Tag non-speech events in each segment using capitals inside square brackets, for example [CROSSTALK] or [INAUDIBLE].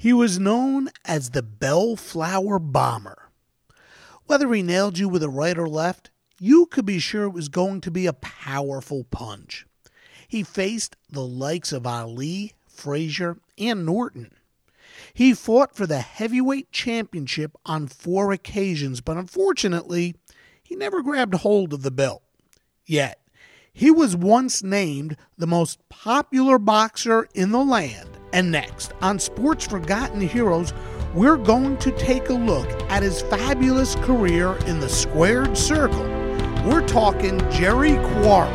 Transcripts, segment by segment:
He was known as the Bellflower Bomber. Whether he nailed you with a right or left, you could be sure it was going to be a powerful punch. He faced the likes of Ali, Frazier, and Norton. He fought for the heavyweight championship on four occasions, but unfortunately, he never grabbed hold of the belt. Yet, he was once named the most popular boxer in the land. And next, on Sports Forgotten Heroes, we're going to take a look at his fabulous career in the squared circle. We're talking Jerry Quarry.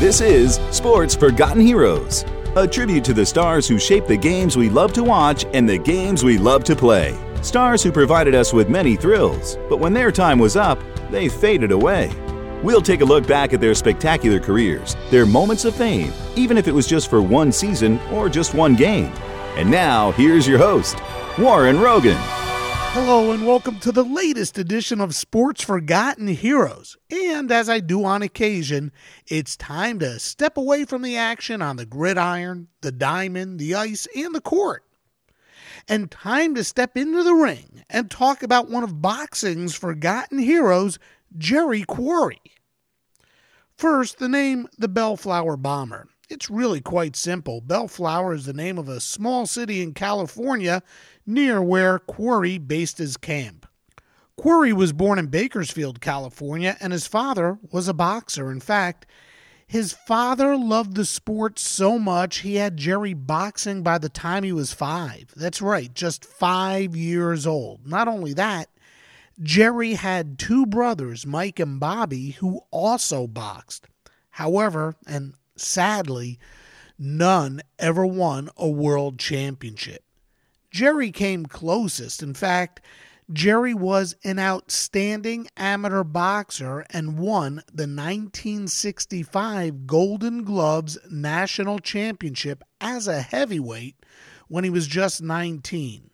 This is Sports Forgotten Heroes, a tribute to the stars who shaped the games we love to watch and the games we love to play. Stars who provided us with many thrills, but when their time was up, they faded away. We'll take a look back at their spectacular careers, their moments of fame, even if it was just for one season or just one game. And now, here's your host, Warren Rogan. Hello, and welcome to the latest edition of Sports Forgotten Heroes. And as I do on occasion, it's time to step away from the action on the gridiron, the diamond, the ice, and the court. And time to step into the ring and talk about one of boxing's forgotten heroes, Jerry Quarry. First, the name the Bellflower Bomber. It's really quite simple. Bellflower is the name of a small city in California near where Quarry based his camp. Quarry was born in Bakersfield, California, and his father was a boxer. In fact, his father loved the sport so much he had Jerry boxing by the time he was five. That's right, just five years old. Not only that, Jerry had two brothers, Mike and Bobby, who also boxed. However, and sadly, none ever won a world championship. Jerry came closest. In fact, Jerry was an outstanding amateur boxer and won the 1965 Golden Gloves National Championship as a heavyweight when he was just 19.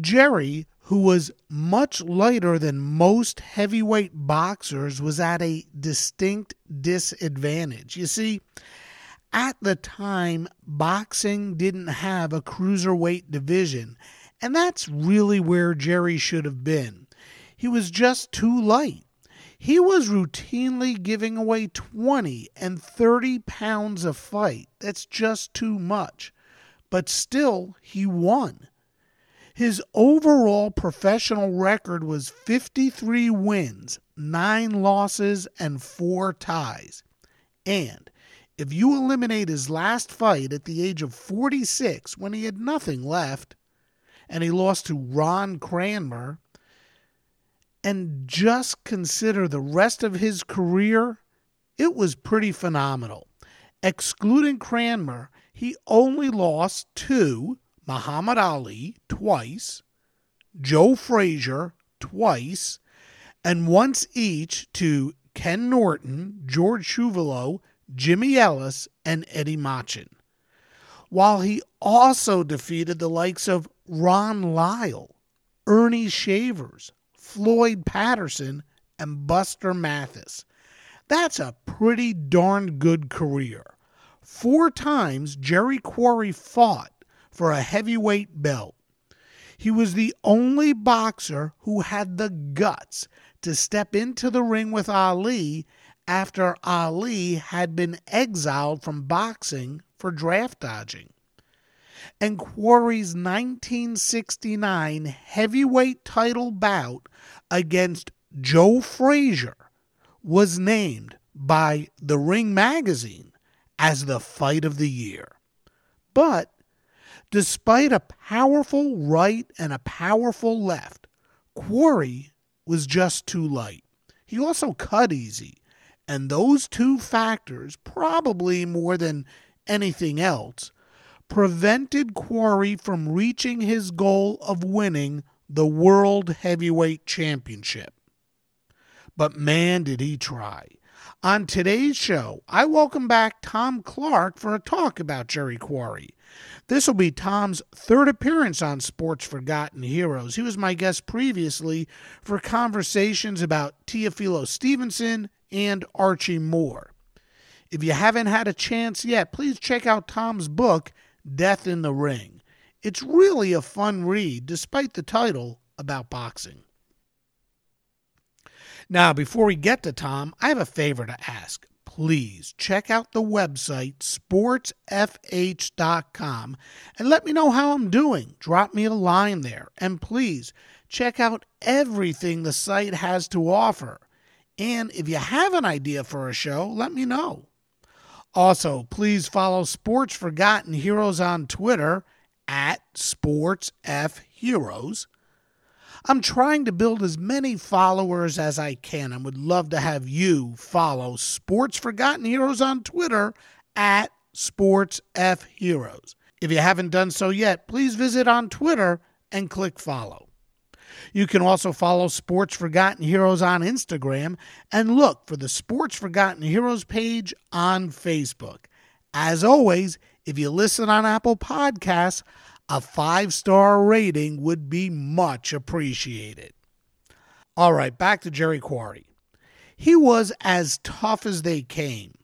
Jerry who was much lighter than most heavyweight boxers, was at a distinct disadvantage. You see, at the time, boxing didn't have a cruiserweight division, and that's really where Jerry should have been. He was just too light. He was routinely giving away 20 and 30 pounds a fight. That's just too much. But still, he won. His overall professional record was 53 wins, 9 losses, and 4 ties. And if you eliminate his last fight at the age of 46 when he had nothing left, and he lost to Ron Cranmer, and just consider the rest of his career, it was pretty phenomenal. Excluding Cranmer, he only lost to Muhammad Ali twice, Joe Frazier twice, and once each to Ken Norton, George Chuvalo, Jimmy Ellis, and Eddie Machen. While he also defeated the likes of Ron Lyle, Ernie Shavers, Floyd Patterson, and Buster Mathis. That's a pretty darn good career. Four times Jerry Quarry fought for a heavyweight belt. He was the only boxer who had the guts to step into the ring with Ali after Ali had been exiled from boxing for draft dodging. And Quarry's 1969 heavyweight title bout against Joe Frazier was named by The Ring magazine as the fight of the year. But Despite a powerful right and a powerful left, Quarry was just too light. He also cut easy, and those two factors, probably more than anything else, prevented Quarry from reaching his goal of winning the World Heavyweight Championship. But man, did he try. On today's show, I welcome back Tom Clark for a talk about Jerry Quarry. This will be Tom's third appearance on Sports Forgotten Heroes. He was my guest previously for conversations about Teofilo Stevenson and Archie Moore. If you haven't had a chance yet, please check out Tom's book, Death in the Ring. It's really a fun read, despite the title about boxing. Now, before we get to Tom, I have a favor to ask please check out the website sportsfh.com and let me know how I'm doing. Drop me a line there. And please check out everything the site has to offer. And if you have an idea for a show, let me know. Also, please follow Sports Forgotten Heroes on Twitter at SportsFHeroes. I'm trying to build as many followers as I can and would love to have you follow Sports Forgotten Heroes on Twitter at SportsFHeroes. If you haven't done so yet, please visit on Twitter and click follow. You can also follow Sports Forgotten Heroes on Instagram and look for the Sports Forgotten Heroes page on Facebook. As always, if you listen on Apple Podcasts, a five star rating would be much appreciated. All right, back to Jerry Quarry. He was as tough as they came.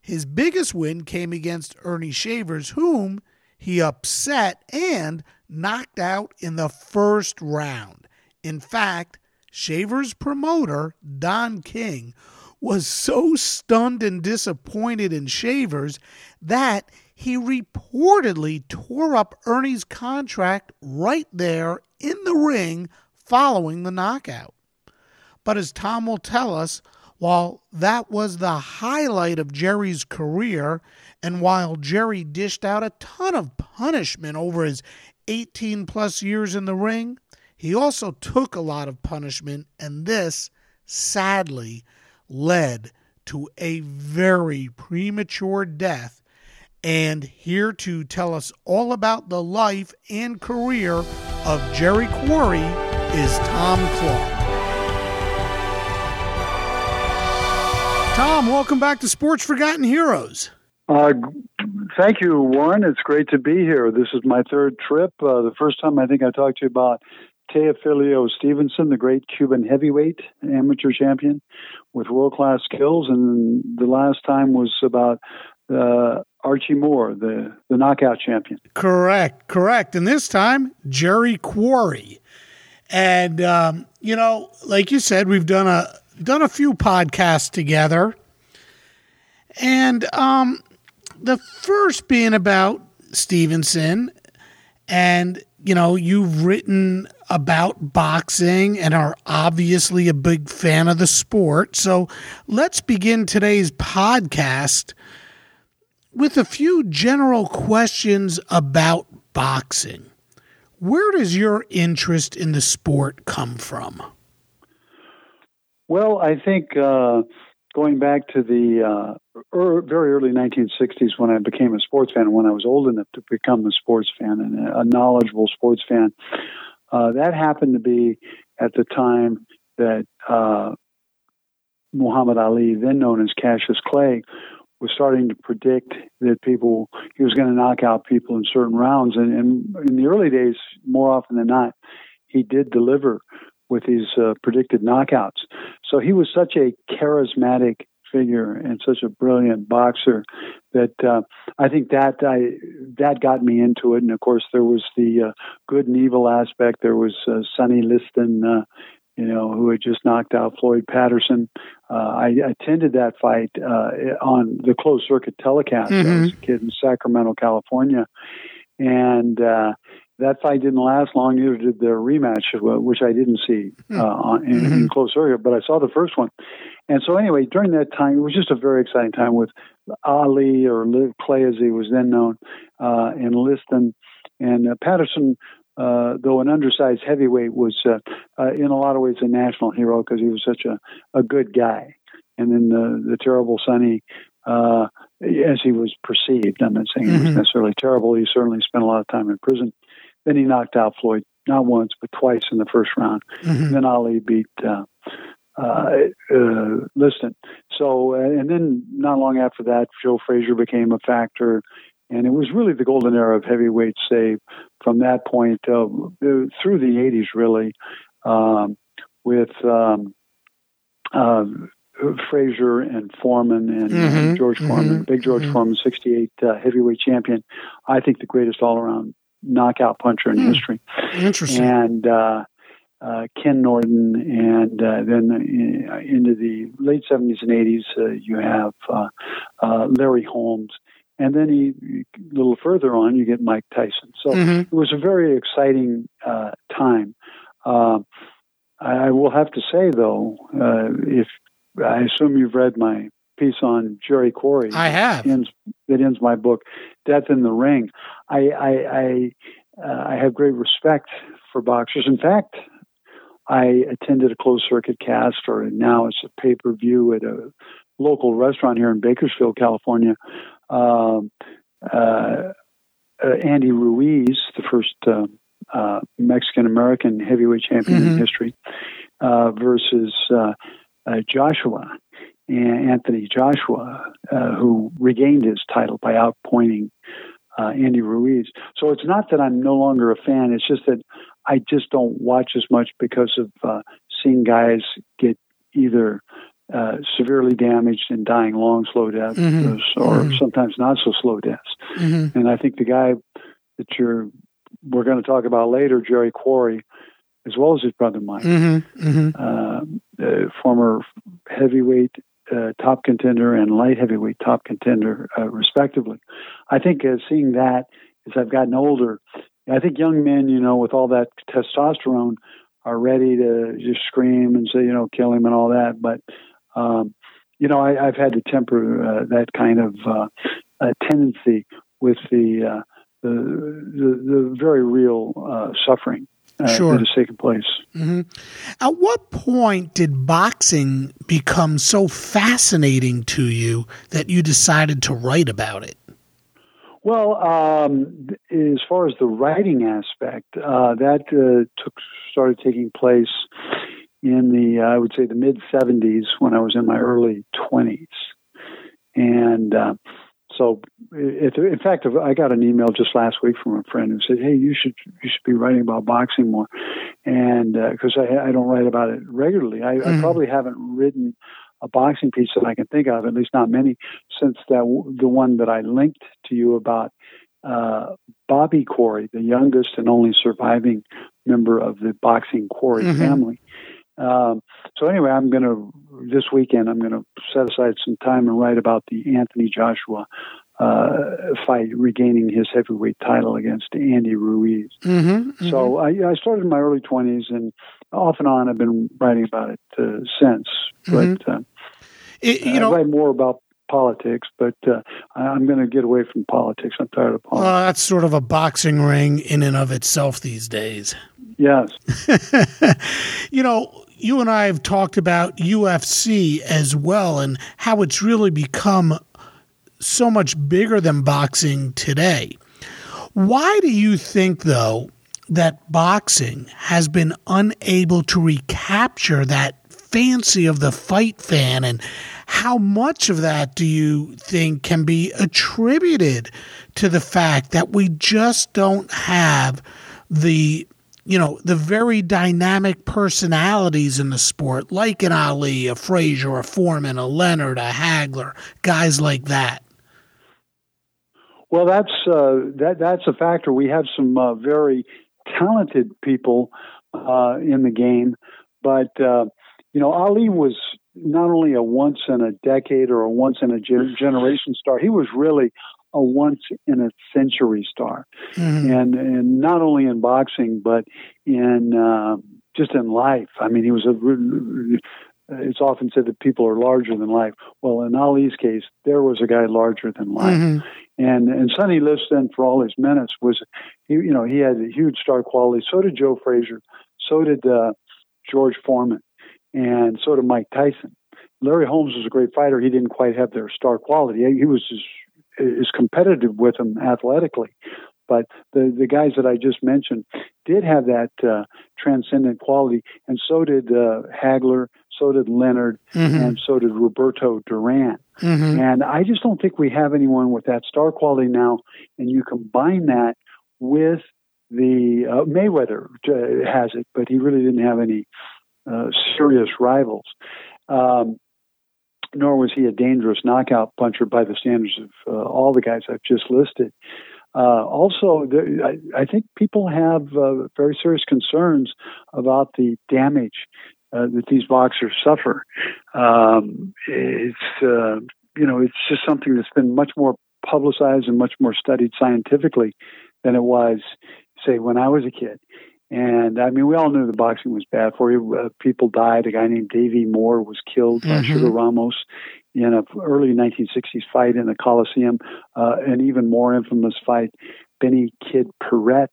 His biggest win came against Ernie Shavers, whom he upset and knocked out in the first round. In fact, Shavers' promoter, Don King, was so stunned and disappointed in Shavers that he reportedly tore up Ernie's contract right there in the ring following the knockout. But as Tom will tell us, while that was the highlight of Jerry's career, and while Jerry dished out a ton of punishment over his 18 plus years in the ring, he also took a lot of punishment, and this, sadly, led to a very premature death and here to tell us all about the life and career of Jerry Quarry is Tom Clark. Tom, welcome back to Sports Forgotten Heroes. Uh, thank you, Warren. It's great to be here. This is my third trip. Uh, the first time I think I talked to you about Teofilo Stevenson, the great Cuban heavyweight amateur champion with world class skills, and the last time was about uh, Archie Moore, the, the knockout champion. Correct, correct. And this time, Jerry Quarry. And um, you know, like you said, we've done a done a few podcasts together. And um, the first being about Stevenson, and you know, you've written about boxing and are obviously a big fan of the sport. So let's begin today's podcast with a few general questions about boxing. Where does your interest in the sport come from? Well, I think uh, going back to the uh, er, very early 1960s when I became a sports fan, when I was old enough to become a sports fan and a knowledgeable sports fan, uh, that happened to be at the time that uh, Muhammad Ali, then known as Cassius Clay, was starting to predict that people he was going to knock out people in certain rounds, and, and in the early days, more often than not, he did deliver with these uh, predicted knockouts. So he was such a charismatic figure and such a brilliant boxer that uh, I think that I that got me into it. And of course, there was the uh, good and evil aspect. There was uh, Sonny Liston uh, you know, who had just knocked out Floyd Patterson. Uh, I attended that fight uh, on the closed circuit telecast. Mm-hmm. I was a kid in Sacramento, California, and uh, that fight didn't last long. Neither did the rematch, which I didn't see hmm. uh, on, in, mm-hmm. in closed circuit, but I saw the first one. And so, anyway, during that time, it was just a very exciting time with Ali or Liv Clay, as he was then known, uh, and Liston. And uh, Patterson uh, though an undersized heavyweight, was uh, uh, in a lot of ways a national hero because he was such a, a good guy. And then the, the terrible Sonny, uh, as he was perceived. I'm not saying mm-hmm. he was necessarily terrible. He certainly spent a lot of time in prison. Then he knocked out Floyd not once but twice in the first round. Mm-hmm. Then Ali beat uh, uh, uh, Liston. So, uh, and then not long after that, Joe Frazier became a factor. And it was really the golden era of heavyweight save from that point uh, through the 80s, really, um, with um, uh, Frazier and Foreman and mm-hmm. George Foreman, mm-hmm. Big George mm-hmm. Foreman, 68 uh, heavyweight champion. I think the greatest all around knockout puncher in mm. history. Interesting. And uh, uh, Ken Norton, and uh, then uh, into the late 70s and 80s, uh, you have uh, Larry Holmes. And then he, a little further on, you get Mike Tyson. So mm-hmm. it was a very exciting time. I will have to say, though, if I assume you've read my piece on Jerry Quarry. I have. That ends, that ends my book, Death in the Ring. I I I, uh, I have great respect for boxers. In fact, I attended a closed circuit cast, or now it's a pay per view at a local restaurant here in Bakersfield, California. Um, uh, uh, Andy Ruiz, the first uh, uh, Mexican American heavyweight champion mm-hmm. in history, uh, versus Joshua, Anthony Joshua, who regained his title by outpointing Andy Ruiz. So it's not that I'm no longer a fan. It's just that I just don't watch as much because of uh, seeing guys get either uh, severely damaged and dying long, slow deaths, mm-hmm. or mm-hmm. sometimes not so slow deaths. Mm-hmm. And I think the guy that you're we're going to talk about later, Jerry Quarry, as well as his brother Mike, mm-hmm. uh, uh, former heavyweight uh, top contender and light heavyweight top contender, uh, respectively. I think uh, seeing that as I've gotten older, I think young men, you know, with all that testosterone, are ready to just scream and say, you know, kill him and all that. But, um, you know, I, have had to temper uh, that kind of uh, uh, tendency with the, uh, the, the, the very real uh, suffering sure. that has taken place. Mm-hmm. At what point did boxing become so fascinating to you that you decided to write about it? Well, um, as far as the writing aspect, uh, that uh, took started taking place in the uh, I would say the mid '70s when I was in my early 20s, and uh, so it, in fact, I got an email just last week from a friend who said, "Hey, you should you should be writing about boxing more," and because uh, I, I don't write about it regularly, I, mm-hmm. I probably haven't written a boxing piece that I can think of, at least not many, since that the one that I linked to you about uh, Bobby Quarry, the youngest and only surviving member of the boxing Quarry mm-hmm. family. Um, so anyway, I'm going to this weekend. I'm going to set aside some time and write about the Anthony Joshua uh, fight, regaining his heavyweight title against Andy Ruiz. Mm-hmm, mm-hmm. So I, I, started in my early 20s, and off and on, I've been writing about it uh, since. Mm-hmm. But uh, it, you know, I write more about politics, but uh, I'm going to get away from politics. I'm tired of politics. Well, that's sort of a boxing ring in and of itself these days. Yes. [LAUGHS] you know, you and I have talked about UFC as well and how it's really become so much bigger than boxing today. Why do you think, though, that boxing has been unable to recapture that fancy of the fight fan and how much of that do you think can be attributed to the fact that we just don't have the you know the very dynamic personalities in the sport like an Ali, a Frazier, a Foreman, a Leonard, a Hagler, guys like that? Well, that's uh, that that's a factor. We have some uh, very talented people uh, in the game, but uh, you know, Ali was not only a once in a decade or a once in a generation star, he was really a once in a century star, mm-hmm. and and not only in boxing but in uh, just in life. I mean, he was a. It's often said that people are larger than life. Well, in Ali's case, there was a guy larger than life, mm-hmm. and and Sonny Liston, for all his menace, was he you know he had a huge star quality. So did Joe Frazier. So did uh, George Foreman and so did Mike Tyson. Larry Holmes was a great fighter. He didn't quite have their star quality. He was as, as competitive with them athletically. But the, the guys that I just mentioned did have that uh, transcendent quality, and so did uh, Hagler, so did Leonard, mm-hmm. and so did Roberto Duran. Mm-hmm. And I just don't think we have anyone with that star quality now. And you combine that with the uh, Mayweather uh, has it, but he really didn't have any uh, serious rivals. Um, nor was he a dangerous knockout puncher by the standards of uh, all the guys I've just listed. Uh, also, the, I, I, think people have uh, very serious concerns about the damage uh, that these boxers suffer. Um, it's uh, you know it's just something that's been much more publicized and much more studied scientifically than it was, say, when I was a kid. And I mean, we all knew the boxing was bad for you. Uh, people died. A guy named Davey Moore was killed by mm-hmm. Sugar Ramos in an early 1960s fight in the Coliseum. Uh, an even more infamous fight, Benny Kid Paret,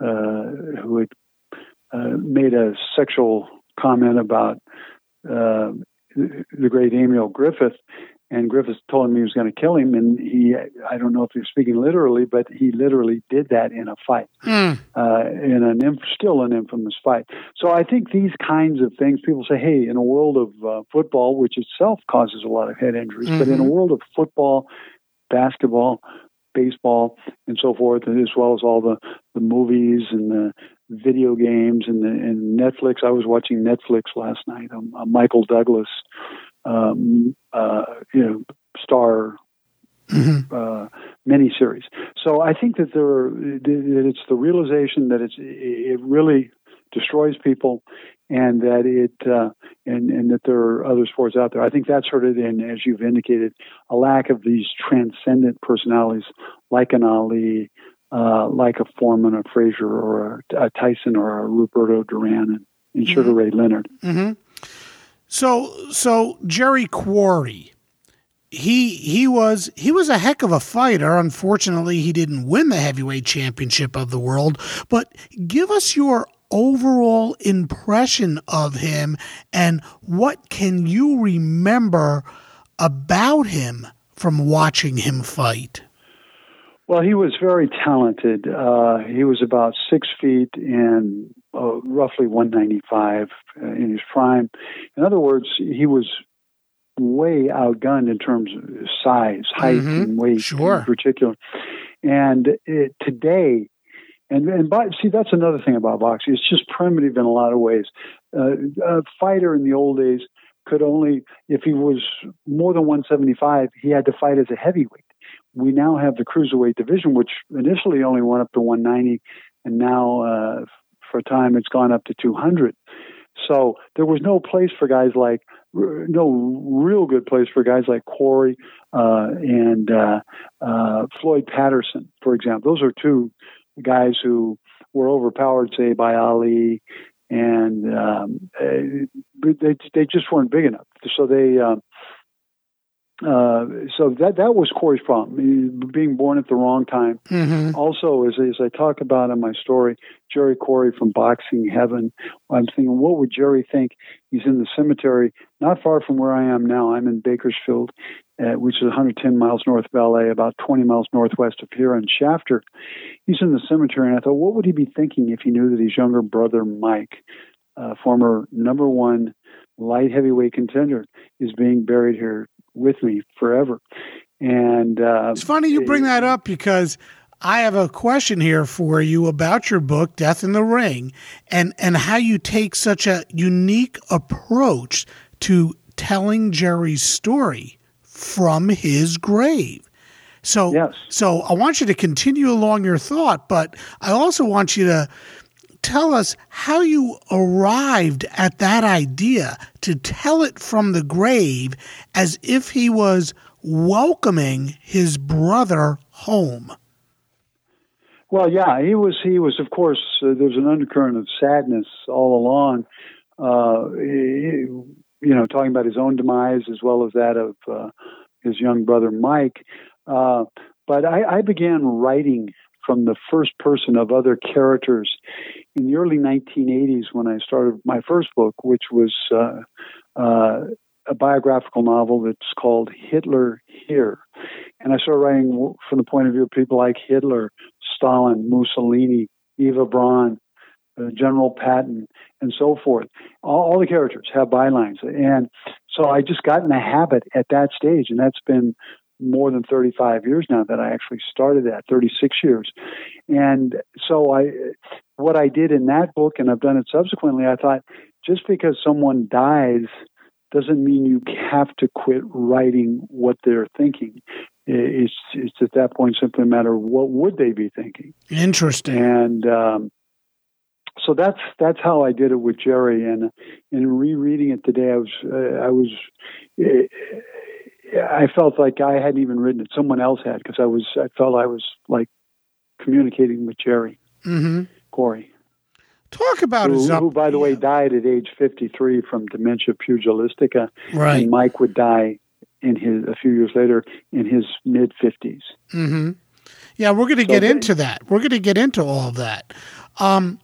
uh, who had uh, made a sexual comment about uh, the great Emile Griffith, and Griffiths told him he was going to kill him, and he, I don't know if he was speaking literally, but he literally did that in a fight, mm. uh, in an inf- still an infamous fight. So I think these kinds of things, people say, hey, in a world of uh, football, which itself causes a lot of head injuries, mm-hmm. but in a mm-hmm. world of football, basketball, baseball, and so forth, as well as all the, the movies and the video games and, the, and Netflix. I was watching Netflix last night, Michael Douglas um, uh, you know, star mm-hmm. uh, miniseries. So I think that there that it's the realization that it's it really destroys people, and that it uh, and and that there are other sports out there. I think that's sort of in, as you've indicated, a lack of these transcendent personalities like an Ali, uh, like a Foreman, a Frazier, or a, a Tyson, or a Roberto Duran, and, and mm-hmm. Sugar Ray Leonard. Mm-hmm. So so Jerry Quarry, he he was he was a heck of a fighter. Unfortunately, he didn't win the heavyweight championship of the world. But give us your overall impression of him and what can you remember about him from watching him fight? Well, he was very talented. Uh, he was about six feet and uh, roughly 195 uh, in his prime. In other words, he was way outgunned in terms of size, height, mm-hmm. and weight sure. in particular. And it, today, and and by, see that's another thing about boxing. It's just primitive in a lot of ways. Uh, a fighter in the old days could only, if he was more than 175, he had to fight as a heavyweight. We now have the cruiserweight division, which initially only went up to 190, and now uh, for a time it's gone up to 200. So there was no place for guys like, no real good place for guys like Quarry uh, and uh, uh, Floyd Patterson, for example. Those are two guys who were overpowered, say, by Ali, and um, eh, they they just weren't big enough. So they um, uh, so that that was Quarry's problem, being born at the wrong time. Mm-hmm. Also, as as I talk about in my story, Jerry Quarry from Boxing Heaven. I'm thinking, what would Jerry think? He's in the cemetery, not far from where I am now. I'm in Bakersfield, uh, which is 110 miles north of LA, about 20 miles northwest of here in Shafter. He's in the cemetery, and I thought, what would he be thinking if he knew that his younger brother Mike, uh, former number one light heavyweight contender, is being buried here with me forever. And uh, it's funny you bring that up because I have a question here for you about your book, Death in the Ring, and, and how you take such a unique approach to telling Jerry's story from his grave. So, yes. so I want you to continue along your thought, but I also want you to tell us how you arrived at that idea to tell it from the grave as if he was welcoming his brother home. Well, yeah, he was. He was, of course. Uh, there was an undercurrent of sadness all along. Uh, he, you know, talking about his own demise as well as that of uh, his young brother Mike. Uh, but I, I began writing from the first person of other characters in the early 1980s when I started my first book, which was uh, uh, a biographical novel that's called Hitler Here. And I started writing from the point of view of people like Hitler, Stalin, Mussolini, Eva Braun, uh, General Patton, and so forth. All, all, the characters have bylines. And so I just got in the habit at that stage, and that's been more than 35 years now that I actually started that, 36 years. And so I, what I did in that book, and I've done it subsequently, I thought just because someone dies doesn't mean you have to quit writing what they're thinking. It's, it's at that point simply a matter of what would they be thinking. Interesting. And um, so that's that's how I did it with Jerry. And in rereading it today, I was uh, I was uh, I felt like I hadn't even written it; someone else had because I was I felt I was like communicating with Jerry mm-hmm. Quarry. Talk about who, who, by the yeah. way, died at age 53 from dementia pugilistica. Right. And Mike would die in his a few years later in his mid 50s. Mm-hmm. Yeah, we're going to So get they- into that. We're going to get into all of that. Um,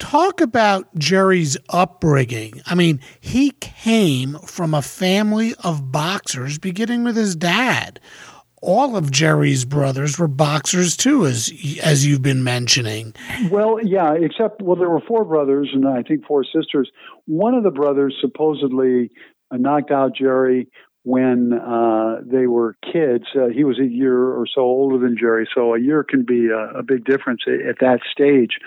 talk about Jerry's upbringing. I mean, he came from a family of boxers, beginning with his dad. All of Jerry's brothers were boxers too, as as you've been mentioning. Well, yeah, except well, there were four brothers and I think four sisters. One of the brothers supposedly uh, knocked out Jerry when uh, they were kids. Uh, he was a year or so older than Jerry, so a year can be a, a big difference at, at that stage.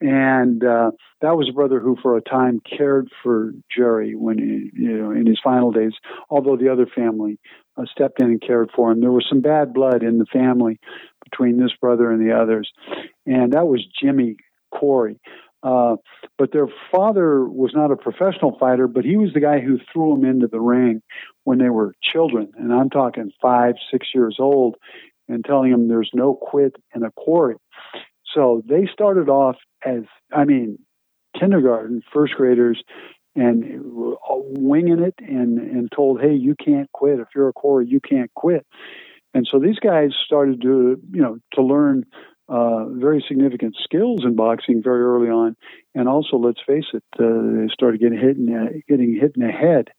And uh, that was a brother who, for a time, cared for Jerry when he, you know in his final days. Although the other family uh, stepped in and cared for him, there was some bad blood in the family between this brother and the others, and that was Jimmy Quarry. Uh, but their father was not a professional fighter, but he was the guy who threw them into the ring when they were children, and I'm talking five, six years old, and telling them there's no quit in a quarry. So they started off as, I mean, kindergarten, first graders, and winging it and, and told, hey, you can't quit. If you're a quarry, you can't quit. And so these guys started to, you know, to learn uh, very significant skills in boxing very early on, and also, let's face it, uh, they started getting hit in the, getting hit in the head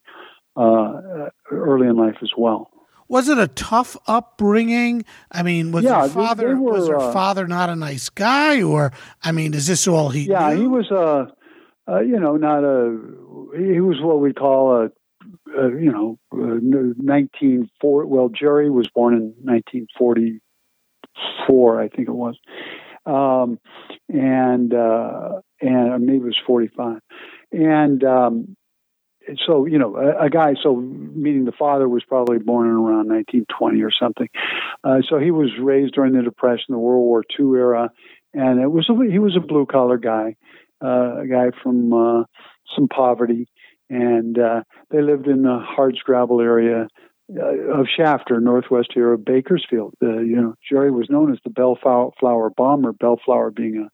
uh, early in life as well. Was it a tough upbringing? I mean, was Yeah, your they- father they were, was your uh, father not a nice guy, or I mean, is this all he? Yeah, knew? he was a, uh, you know, not a. He was what we call a, a you know, nineteen four. Well, Jerry was born in nineteen forty four, I think it was, um, and uh, and maybe it was forty five, and um, so you know, a, a guy. So meaning the father was probably born in around nineteen twenty or something. Uh, so he was raised during the Depression, the World War II era, and it was a, he was a blue collar guy, uh, a guy from uh, some poverty, and uh, they lived in the hardscrabble area uh, of Shafter, northwest here of Bakersfield. You know, Jerry was known as the Bellflower Bomber, Bellflower being a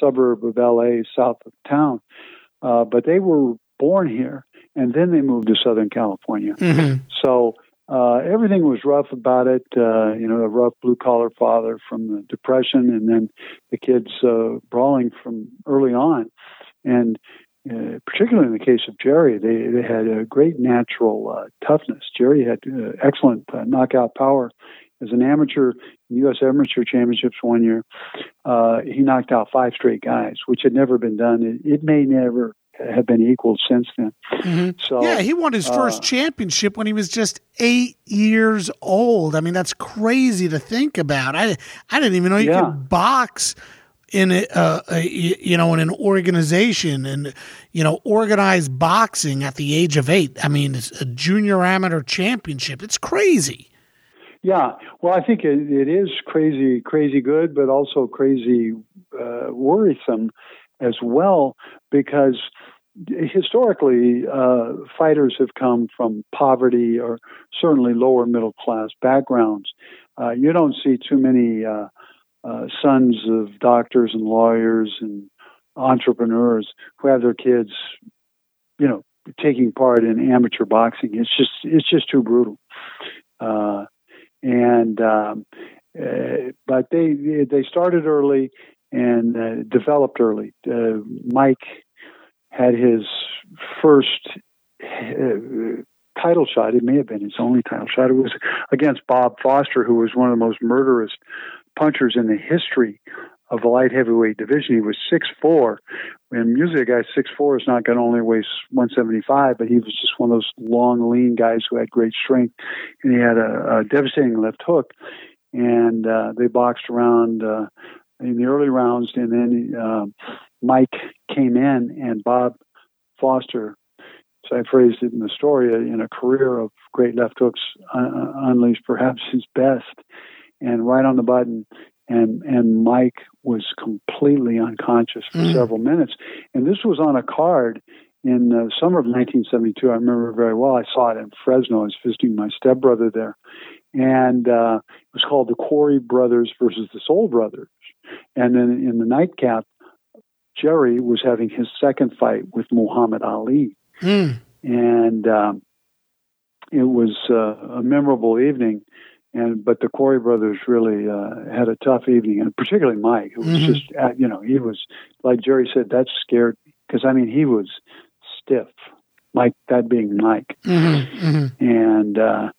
suburb of L.A. south of town. Uh, but they were born here, and then they moved to Southern California. Mhm. So uh, everything was rough about it. Uh, you know, a rough blue collar father from the Depression, and then the kids uh, brawling from early on. And uh, particularly in the case of Jerry, they, they had a great natural uh, toughness. Jerry had uh, excellent uh, knockout power. As an amateur, in U.S. Amateur Championships one year, uh, he knocked out five straight guys, which had never been done. It, it may never have been equaled since then. Mhm. So yeah, he won his first uh, championship when he was just eight years old. I mean, that's crazy to think about. I I didn't even know you Yeah. could box in a, uh, a you know in an organization and you know organized boxing at the age of eight. I mean, it's a junior amateur championship. It's crazy. Yeah, well, I think it, it is crazy, crazy good, but also crazy uh, worrisome as well because historically uh, fighters have come from poverty or certainly lower middle class backgrounds. Uh, you don't see too many uh, uh, sons of doctors and lawyers and entrepreneurs who have their kids, you know, taking part in amateur boxing. It's just it's just too brutal. Uh, and um, uh, but they they started early and developed early. Mike had his first uh, title shot. It may have been his only title shot. It was against Bob Foster, who was one of the most murderous punchers in the history of the light heavyweight division. He was six four, and usually a guy six four is not going to only weigh 175, but he was just one of those long, lean guys who had great strength, and he had a, a devastating left hook. And uh, they boxed around uh, in the early rounds, and then uh, Mike came in, and Bob Foster. So I phrased it in the story in a career of great left hooks, uh, unleashed perhaps his best, and right on the button and and Mike was completely unconscious for mm. several minutes. And this was on a card in the summer of 1972. I remember very well. I saw it in Fresno. I was visiting my stepbrother there, and uh, it was called the Quarry Brothers versus the Soul Brothers. And then in the nightcap, Jerry was having his second fight with Muhammad Ali, mm. and um, it was uh, a memorable evening and but the Quarry brothers really uh, had a tough evening, and particularly Mike, who was mm-hmm. just uh, you know he was like Jerry said that scared because I mean he was stiff, Mike that being Mike, mm-hmm. Mm-hmm. and uh,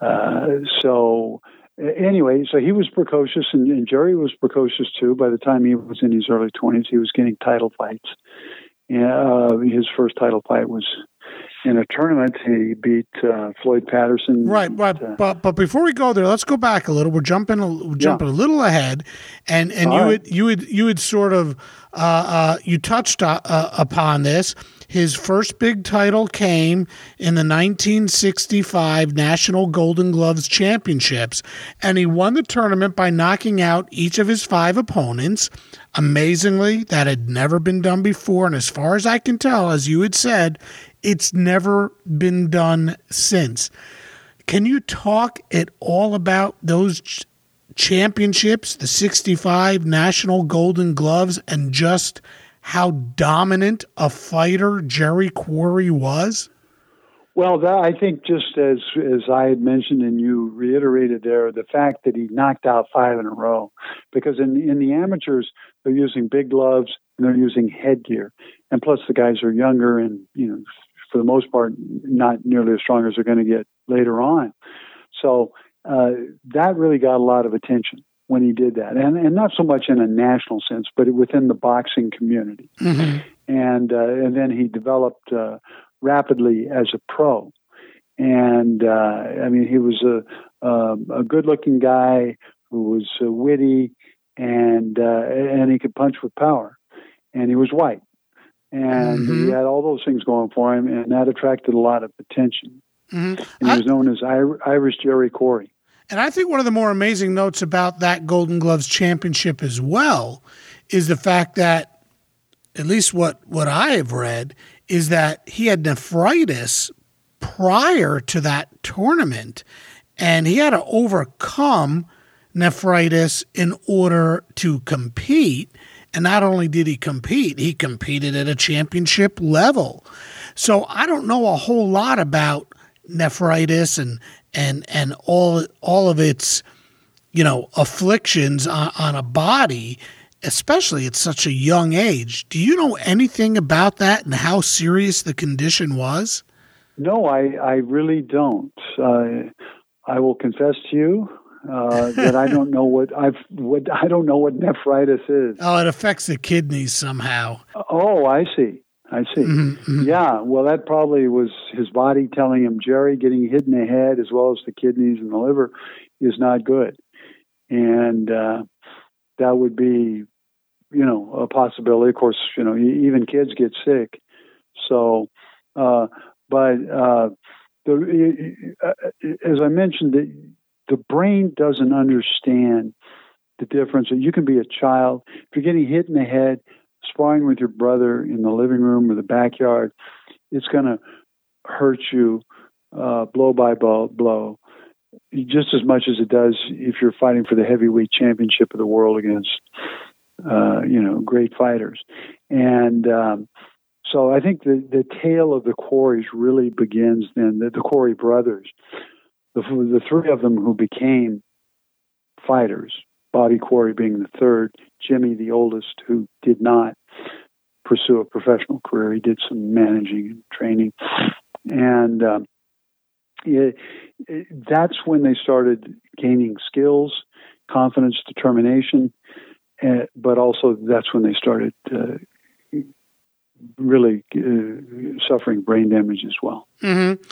uh, so anyway, so he was precocious, and, and Jerry was precocious too. By the time he was in his early twenties, he was getting title fights. And, uh, his first title fight was in a tournament. He beat uh, Floyd Patterson. Right, right. Uh, but but before we go there, let's go back a little. We're jumping we're jumping yeah. a little ahead, and and All you right. you would you would sort of uh, uh, you touched uh, uh, upon this. His first big title came in the 1965 National Golden Gloves Championships, and he won the tournament by knocking out each of his five opponents. Amazingly, that had never been done before, and as far as I can tell, as you had said, it's never been done since. Can you talk at all about those ch- championships, the 65 National Golden Gloves, and just how dominant a fighter Jerry Quarry was? Well, that, I think just as as I had mentioned and you reiterated there, the fact that he knocked out five in a row, because in in the amateurs they're using big gloves and they're using headgear, and plus the guys are younger and you know for the most part, not nearly as strong as they're going to get later on. So uh, that really got a lot of attention when he did that, and and not so much in a national sense, but within the boxing community. Mm-hmm. And uh, and then he developed uh, rapidly as a pro. And uh, I mean, he was a a good-looking guy who was uh, witty, and uh, and he could punch with power, and he was white and mm-hmm. he had all those things going for him, and that attracted a lot of attention. Mm-hmm. And he was known as Irish Jerry Quarry. And I think one of the more amazing notes about that Golden Gloves championship as well is the fact that, at least what, what I have read, is that he had nephritis prior to that tournament, and he had to overcome nephritis in order to compete. And not only did he compete, he competed at a championship level. So I don't know a whole lot about nephritis and and and all all of its you know afflictions on, on a body especially at such a young age do you know anything about that and how serious the condition was no i i really don't uh, i will confess to you uh, that I don't know what I've what I don't know what nephritis is. Oh, it affects the kidneys somehow. Oh, I see. I see. Mm-hmm, mm-hmm. Yeah, well, that probably was his body telling him, Jerry, getting hit in the head as well as the kidneys and the liver is not good, and uh, that would be, you know, a possibility. Of course, you know, even kids get sick, so. Uh, but uh, the, uh, as I mentioned, the brain doesn't understand the difference. You can be a child. If you're getting hit in the head, sparring with your brother in the living room or the backyard, it's going to hurt you uh, blow by blow, blow, just as much as it does if you're fighting for the heavyweight championship of the world against, uh, you know, great fighters. And um, so I think the, the tale of the Quarries really begins then, the, the Quarry brothers the, the three of them who became fighters, Bobby Quarry being the third, Jimmy the oldest, who did not pursue a professional career. He did some managing and training, and um, it, it, that's when they started gaining skills, confidence, determination, uh, but also that's when they started uh, really uh, suffering brain damage as well. Mm-hmm.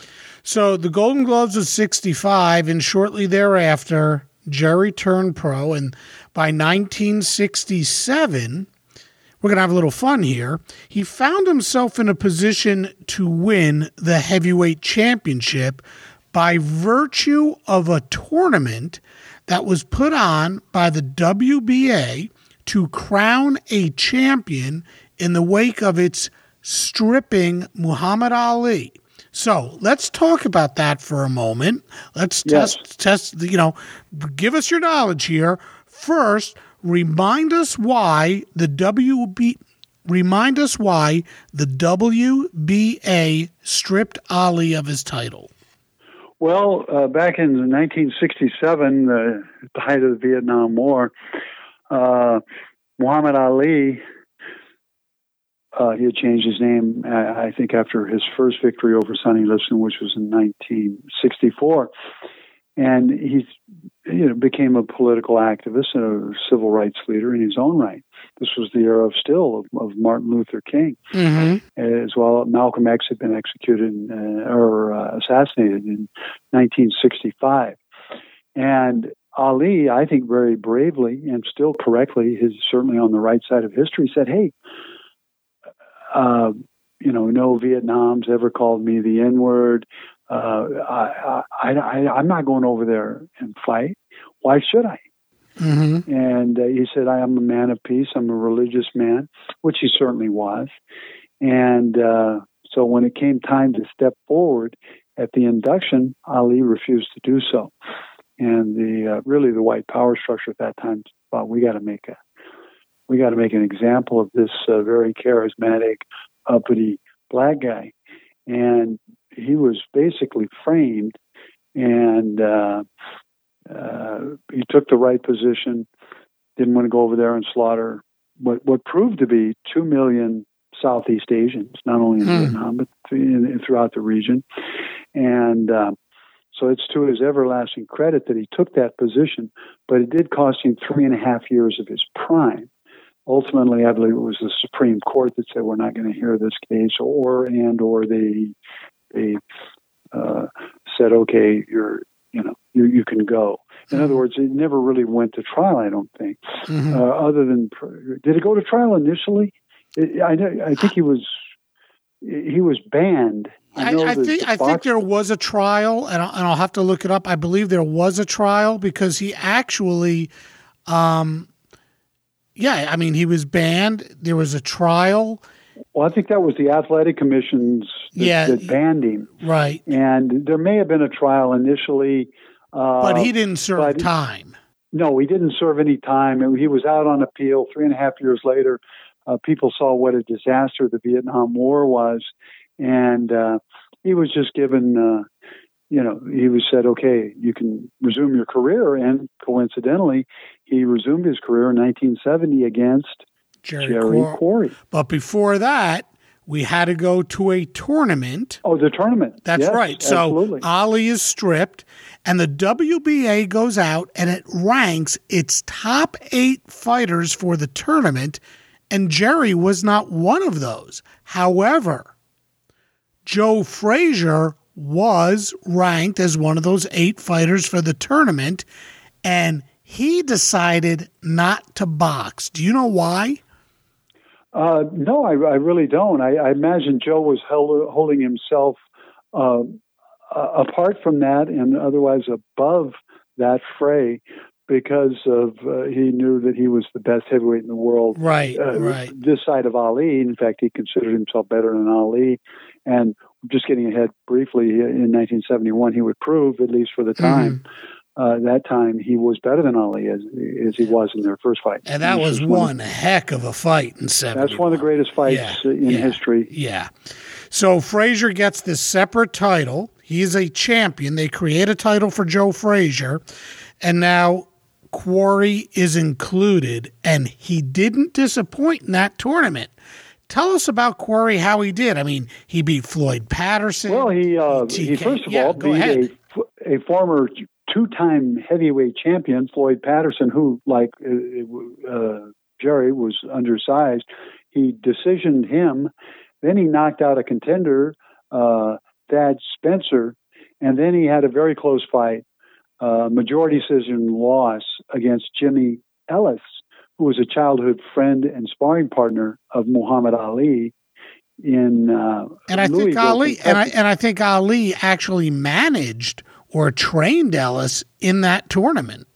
So the Golden Gloves was 65, and shortly thereafter, Jerry turned pro. And by 1967, we're going to have a little fun here. He found himself in a position to win the heavyweight championship by virtue of a tournament that was put on by the WBA to crown a champion in the wake of its stripping Muhammad Ali. So let's talk about that for a moment. Let's yes. test, test, you know, give us your knowledge here. First, remind us why the WB, remind us why the WBA stripped Ali of his title. Well, uh, back in 1967, uh, the height of the Vietnam War, uh, Muhammad Ali uh, he had changed his name, uh, I think, after his first victory over Sonny Liston, which was in 1964. And he you know, became a political activist and a civil rights leader in his own right. This was the era of still of, of Martin Luther King, mm-hmm. as well. Malcolm X had been executed uh, or uh, assassinated in 1965, and Ali, I think, very bravely and still correctly, is certainly on the right side of history, said, "Hey, uh, you know, no Vietnam's ever called me the N word. Uh, I, I, I, am not going over there and fight. Why should I? Mm-hmm. And uh, he said, I am a man of peace. I'm a religious man, which he certainly was. And uh, so when it came time to step forward at the induction, Ali refused to do so. And the uh, really the white power structure at that time thought we got to make a we got to make an example of this uh, very charismatic, uppity black guy. And he was basically framed, and uh, uh, he took the right position. Didn't want to go over there and slaughter what what proved to be two million Southeast Asians, not only in hmm. Vietnam but in, in, throughout the region. And uh, so it's to his everlasting credit that he took that position, but it did cost him three and a half years of his prime ultimately, I believe it was the Supreme Court that said we're not going to hear this case, or and or they they uh, said, okay, you're you know you you can go. In other words, it never really went to trial. I don't think. Mm-hmm. Uh, other than did it go to trial initially? It, I I think he was he was banned. I, I, I think I think there was a trial, and I'll, and I'll have to look it up. I believe there was a trial because he actually um, yeah, I mean, he was banned. There was a trial. Well, I think that was the athletic commissions that, yeah, that banned him. Right. And there may have been a trial initially. Uh, but he didn't serve time. No, he didn't serve any time. He was out on appeal three and a half years later. Uh, people saw what a disaster the Vietnam War was. And uh, he was just given, uh, you know, he was said, okay, you can resume your career. And coincidentally, he resumed his career in 1970 against Jerry, Jerry Quarry. But before that, we had to go to a tournament. Oh, the tournament. That's yes, right. So absolutely. Ali is stripped, and the WBA goes out and it ranks its top eight fighters for the tournament, and Jerry was not one of those. However, Joe Frazier was ranked as one of those eight fighters for the tournament, and he decided not to box. Do you know why? Uh, no, I, I, really don't. I, I, imagine Joe was held, holding himself uh, apart from that and otherwise above that fray because of uh, he knew that he was the best heavyweight in the world. Right, uh, right. This side of Ali. In fact, he considered himself better than Ali. And just getting ahead briefly, in 1971, he would prove, at least for the time. Uh, that time he was better than Ali as, as he was in their first fight. And that was, was, one heck of a fight in 70. That's one of the greatest fights yeah, in yeah, history. Yeah. So Frazier gets this separate title. He's a champion. They create a title for Joe Frazier. And now Quarry is included. And he didn't disappoint in that tournament. tell us about Quarry, how he did. I mean, he beat Floyd Patterson. Well, he uh, he first of yeah, all beat a, a former two-time heavyweight champion, Floyd Patterson, who, like uh, uh, Jerry, was undersized. He decisioned him. Then he knocked out a contender, uh, Thad Spencer, and then he had a very close fight, uh, majority decision loss against Jimmy Ellis, who was a childhood friend and sparring partner of Muhammad Ali in uh, and I Louisville, think Ali Kentucky. and I and I think Ali actually managed or trained Ellis in that tournament.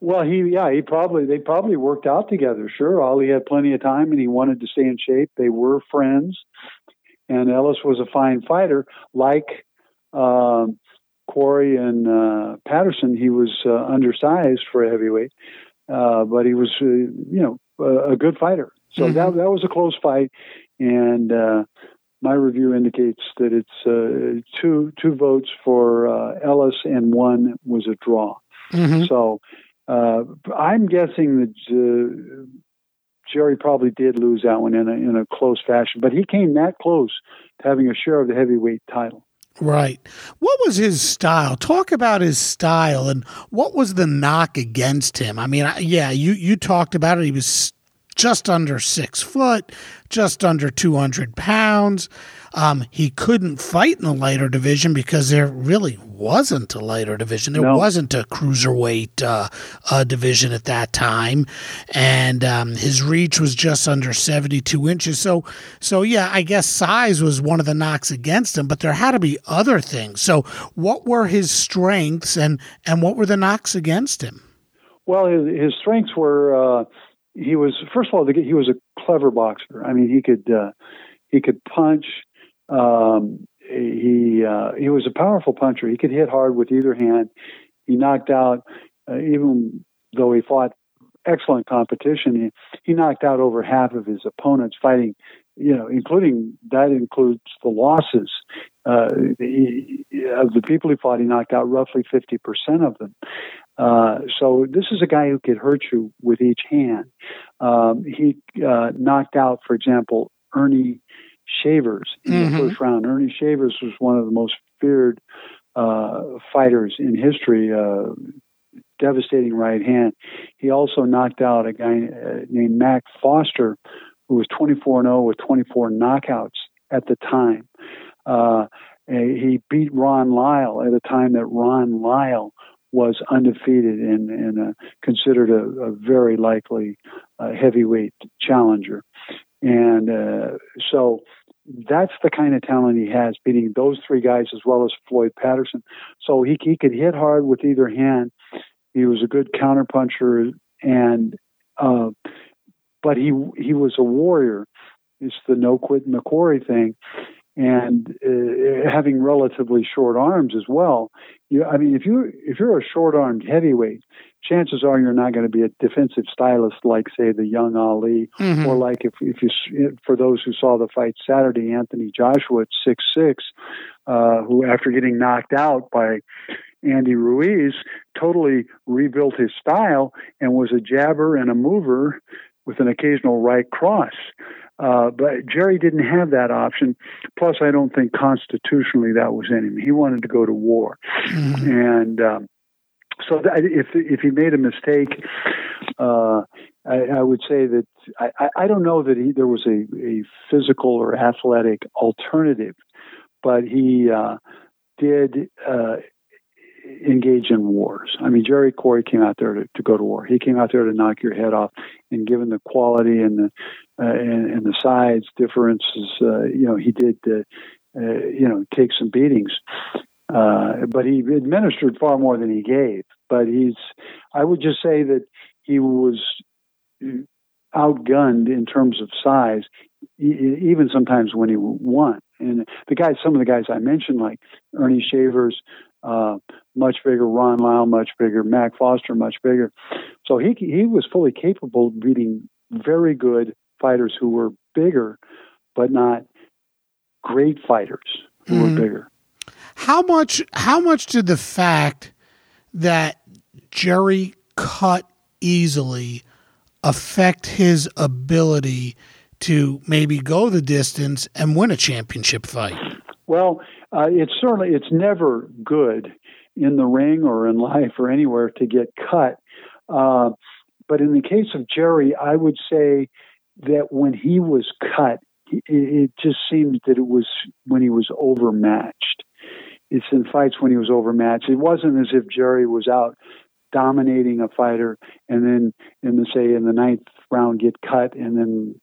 Well, he yeah, he probably they probably worked out together. Sure, Ali had plenty of time and he wanted to stay in shape. They were friends, and Ellis was a fine fighter. Like um, Quarry and uh, Patterson, he was uh, undersized for a heavyweight, uh, but he was uh, you know a, a good fighter. So Mhm. that that was a close fight, and uh, my review indicates that it's uh, two two votes for uh, Ellis and one was a draw. Mhm. So uh, I'm guessing that uh, Jerry probably did lose that one in a, in a close fashion, but he came that close to having a share of the heavyweight title. Right. What was his style? Talk about his style and what was the knock against him? I mean, I- yeah, you you talked about it. He was just under six foot, just under two hundred pounds. Um, he couldn't fight in the lighter division because there really wasn't a lighter division. There No. wasn't a cruiserweight uh, uh, division at that time, and um, his reach was just under seventy-two inches. So, so yeah, I guess size was one of the knocks against him, but there had to be other things. So, what were his strengths, and and what were the knocks against him? Well, his, his strengths were uh, he was first of all he was a clever boxer. I mean, he could uh, he could punch. Um, he uh, he was a powerful puncher. He could hit hard with either hand. He knocked out uh, even though he fought excellent competition. He, he knocked out over half of his opponents fighting. You know, including that includes the losses. Uh, he, of the people he fought, he knocked out roughly fifty percent of them. Uh, so this is a guy who could hurt you with each hand. Um, he uh, knocked out, for example, Ernie Shavers in Mhm. the first round. Ernie Shavers was one of the most feared uh, fighters in history. Uh, devastating right hand. He also knocked out a guy uh, named Mac Foster, who was 24 0 with 24 knockouts at the time. Uh, he beat Ron Lyle at a time that Ron Lyle was undefeated and, and uh, considered a, a very likely uh, heavyweight challenger. And uh, so that's the kind of talent he has, beating those three guys as well as Floyd Patterson. So he, he could hit hard with either hand. He was a good counterpuncher, and uh, but he he was a warrior. It's the no quit quarry thing, and uh, having relatively short arms as well. You, I mean, if you if you're a short armed heavyweight, chances are you're not going to be a defensive stylist like say the young Ali, Mhm. or like if if you for those who saw the fight Saturday, Anthony Joshua at six six, uh, who after getting knocked out by Andy Ruiz totally rebuilt his style and was a jabber and a mover with an occasional right cross. Uh, but Jerry didn't have that option. Plus, I don't think constitutionally that was in him. He wanted to go to war, Mhm. and um, so that if if he made a mistake, uh, I, I would say that I, I- don't know that he, there was a, a physical or athletic alternative, but he uh, did uh, engage in wars. I mean, Jerry Quarry came out there to, to go to war. He came out there to knock your head off, and given the quality and the and, and the size differences, uh, you know, he did, uh, uh, you know, take some beatings. Uh, but he administered far more than he gave. But he's, I would just say that he was outgunned in terms of size, even sometimes when he won. And the guys, some of the guys I mentioned, like Ernie Shavers, uh, much bigger, Ron Lyle, much bigger, Mac Foster, much bigger. So he he was fully capable of beating very good fighters who were bigger, but not great fighters who Mhm. were bigger. How much? How much did the fact that Jerry cut easily affect his ability to maybe go the distance and win a championship fight? Well, uh, it's certainly it's never good in the ring or in [LAUGHS] life or anywhere to get cut. Uh, but in the case of Jerry, I would say that when he was cut, it just seems that it was when he was overmatched. It's in fights when he was overmatched. It wasn't as if Jerry was out dominating a fighter and then in the say in the ninth round get cut and then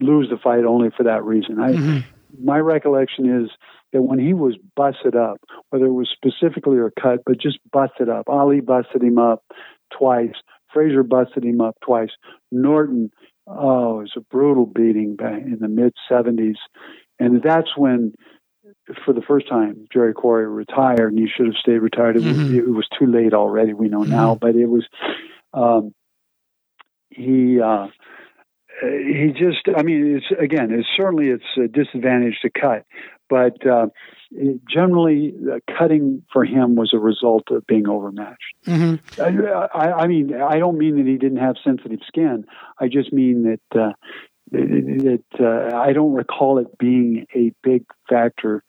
lose the fight only for that reason. I mm-hmm. my recollection is that when he was busted up, whether it was specifically or cut, but just busted up. Ali busted him up twice. Frazier busted him up twice. Norton, oh, it was a brutal beating back in the mid 70s. And that's when, for the first time, Jerry Quarry retired, and he should have stayed retired. It, mm-hmm. was, it was too late already, we know mm-hmm. now, but it was, um, he, uh, he just, I mean, it's again, it's certainly it's a disadvantage to cut, but uh, generally, uh, cutting for him was a result of being overmatched. Mm-hmm. I, I, mean, I don't mean that he didn't have sensitive skin. I just mean that uh, that uh, I don't recall it being a big factor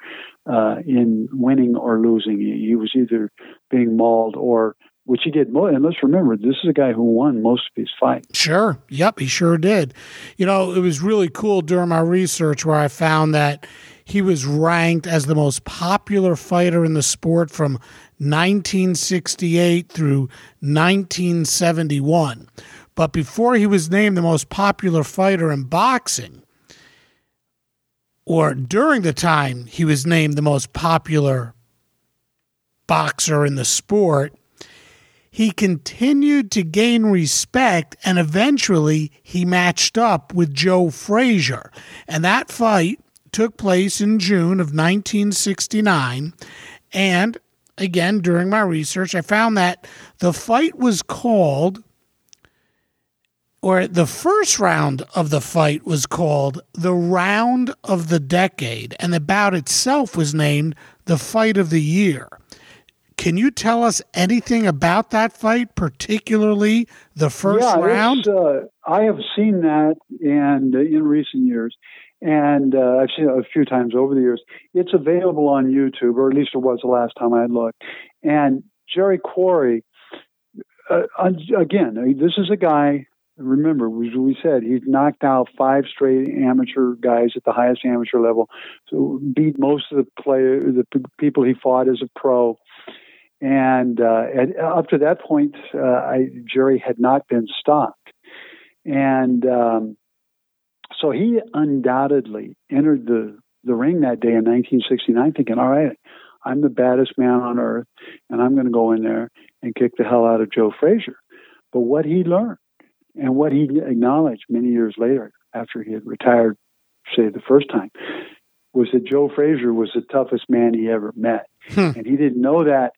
uh, in winning or losing. He was either being mauled or which he did. And let's remember, this is a guy who won most of his fights. Sure. Yep, he sure did. You know, it was really cool during my research where I found that he was ranked as the most popular fighter in the sport from 1968 through 1971. But before he was named the most popular fighter in boxing, or during the time he was named the most popular boxer in the sport, he continued to gain respect and eventually he matched up with Joe Frazier. And that fight took place in June of 1969. And again, during my research, I found that the fight was called, or the first round of the fight was called the Round of the Decade, and the bout itself was named the Fight of the Year. Can you tell us anything about that fight, particularly the first yeah, round? Uh, I have seen that, and uh, in recent years, and uh, I've seen it a few times over the years. It's available on YouTube, or at least it was the last time I looked. And Jerry Quarry, uh, again, this is a guy. Remember, as we said, he's knocked out five straight amateur guys at the highest amateur level, so beat most of the player, the people he fought as a pro. And uh, at, up to that point, uh, I, Jerry had not been stopped. And um, so he undoubtedly entered the, the ring that day in 1969 thinking, all right, I'm the baddest man on earth, and I'm going to go in there and kick the hell out of Joe Frazier. But what he learned and what he acknowledged many years later after he had retired, say the first time, was that Joe Frazier was the toughest man he ever met. Hmm. And he didn't know that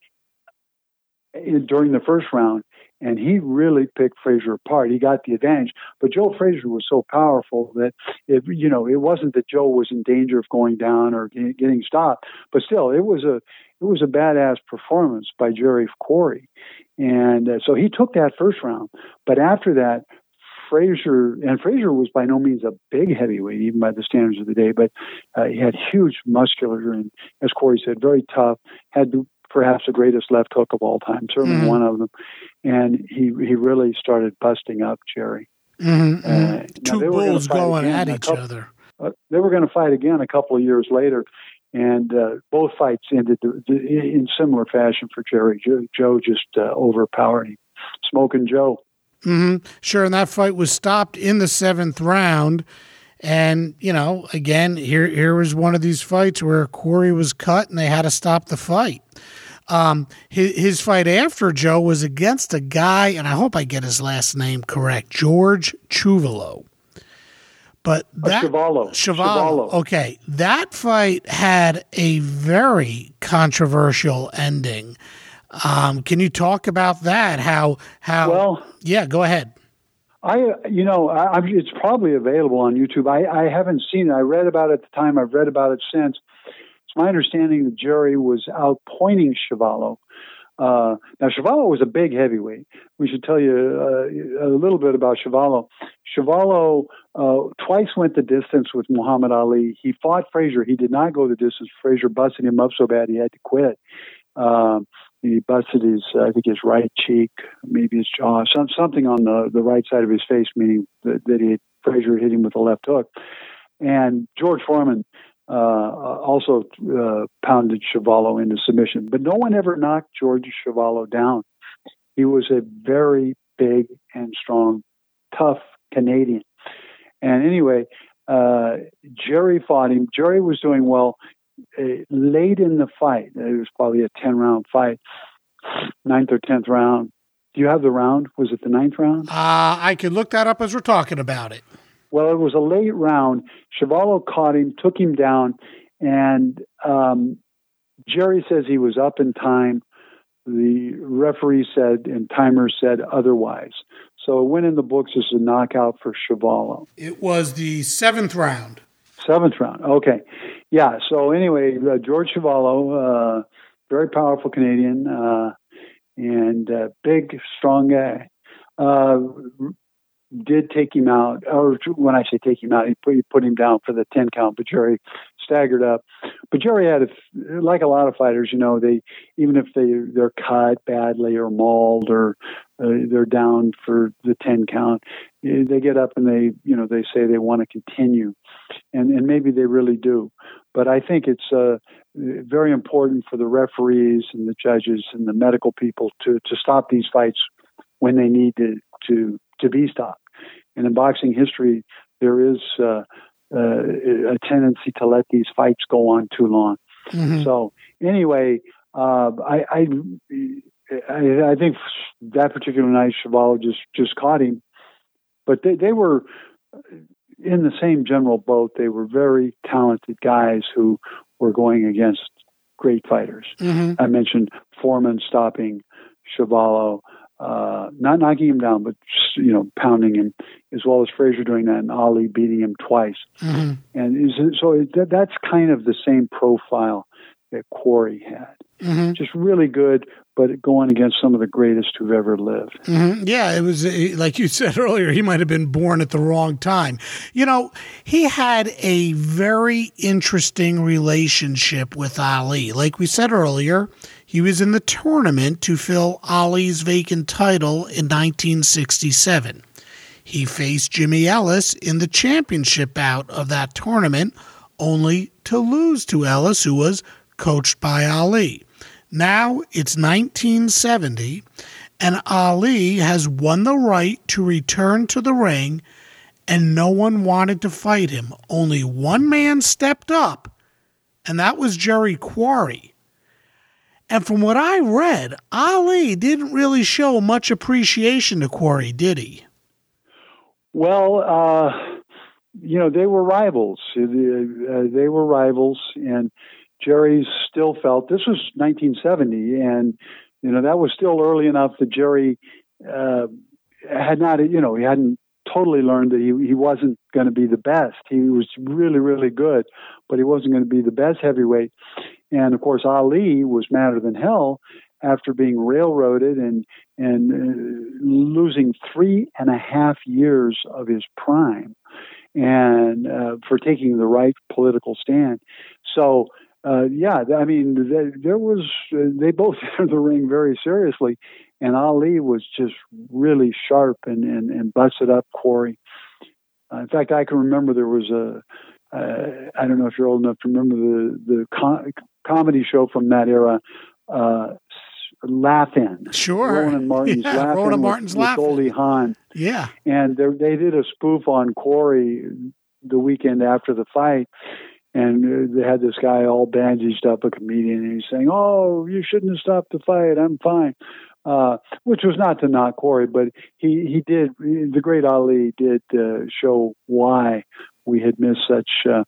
during the first round and he really picked Frazier apart. He got the advantage, but Joe Frazier was so powerful that it, you know, it wasn't that Joe was in danger of going down or getting stopped, but still, it was a it was a badass performance by Jerry Quarry, and uh, so he took that first round. But after that, Frazier and Frazier was by no means a big heavyweight, even by the standards of the day, but uh, he had huge muscular and, as Quarry said, very tough. Had perhaps the greatest left hook of all time, certainly mm-hmm. one of them. And he he really started busting up Jerry. Mm-hmm. Uh, mm-hmm. Two bulls going at each couple, other. Uh, they were going to fight again a couple of years later, and uh, both fights ended in similar fashion for Jerry. Joe, Joe just uh, overpowered him, smoking Joe. Mm-hmm. Sure, and that fight was stopped in the seventh round. And you know, again, here here was one of these fights where Quarry was cut, and they had to stop the fight. Um, his, his fight after Joe was against a guy, and I hope I get his last name correct, George Chuvalo. But that Chuvalo. Okay, that fight had a very controversial ending. Um, can you talk about that? How how? Well, yeah, go ahead. I, you know, I, it's probably available on YouTube. I, I haven't seen it. I read about it at the time. I've read about it since. It's my understanding that Jerry was out pointing Chuvalo Uh, now, Chuvalo was a big heavyweight. We should tell you uh, a little bit about Chuvalo. Chuvalo uh, twice went the distance with Muhammad Ali. He fought Frazier. He did not go the distance. Frazier busted him up so bad he had to quit. Um, he busted his, I think, his right cheek, maybe his jaw, some, something on the, the right side of his face, meaning that, that he Frazier hit him with a left hook. And George Foreman also uh, pounded Chuvalo into submission. But no one ever knocked George Chuvalo down. He was a very big and strong, tough Canadian. And anyway, uh, Jerry fought him. Jerry was doing well. Uh, late in the fight, it was probably a 10 round fight, ninth or 10th round. Do you have the round? Was it the ninth round? Uh, I could look that up as we're talking about it. Well, it was a late round. Chuvalo caught him, took him down, and um, Jerry says he was up in time. The referee said and timer said otherwise. So it went in the books as a knockout for Chuvalo. It was the seventh round. Seventh round. Okay. Yeah. So anyway, uh, George Chuvalo, uh, very powerful Canadian, uh, and uh, big, strong guy. Did take him out, or when I say take him out, he put, he put him down for the 10 count, but Jerry staggered up. But Jerry had, a, like a lot of fighters, you know, they, even if they, they're cut badly or mauled or uh, they're down for the 10 count, eh, they get up and they, you know, they say they want to continue. And, and maybe they really do. But I think it's uh, very important for the referees and the judges and the medical people to, to stop these fights when they need to, to, to be stopped. And in boxing history, there is uh, uh, a tendency to let these fights go on too long. Mm-hmm. So anyway, uh, I, I, I, I think that particular night, Chuvalo just just caught him, but they, they were in the same general boat. They were very talented guys who were going against great fighters. Mm-hmm. I mentioned Foreman stopping Chuvalo uh, not knocking him down, but just, you know pounding him, as well as Frazier doing that, and Ali beating him twice. Mm-hmm. And so it, that's kind of the same profile that Quarry had. Mm-hmm. Just really good, but going against some of the greatest who've ever lived. Mm-hmm. Yeah, it was like you [LAUGHS] said earlier. He might have been born at the wrong time. You know, he had a very interesting relationship with Ali. Like we said earlier, he was in the tournament to fill Ali's vacant title in 1967. He faced Jimmy Ellis in the championship bout of that tournament, only to lose to Ellis, who was coached by Ali. Now it's 1970, and Ali has won the right to return to the ring, and no one wanted to fight him. Only one man stepped up, and that was Jerry Quarry. And from what I read, Ali didn't really show much appreciation to Quarry, did he? Well, uh, you know, they were rivals. Uh, they were rivals, and Jerry still felt this was 1970, and you know that was still early enough that Jerry uh, had not, you know, he hadn't totally learned that he he wasn't going to be the best. He was really really good, but he wasn't going to be the best heavyweight. And of course, Ali was madder than hell after being railroaded and and uh, losing three and a half years of his prime, and uh, for taking the right political stand. So uh, yeah, I mean, they, there was they both [LAUGHS] entered the ring very seriously, and Ali was just really sharp and and, and busted up Quarry. Uh, in fact, I can remember there was a uh, I don't know if you're old enough to remember the the com- comedy show from that era, uh, Laugh-In. Sure. Rowan and [LAUGHS] Martin's yeah, Laugh-In Rowan and Martin's with, with Goldie Hawn. Yeah. And they did a spoof on Quarry the weekend after the fight, and they had this guy all bandaged up, a comedian, and he's saying, "Oh, you shouldn't have stopped the fight. I'm fine," uh, which was not to knock Quarry, but he he did. The great Ali did uh, show why we had missed such uh,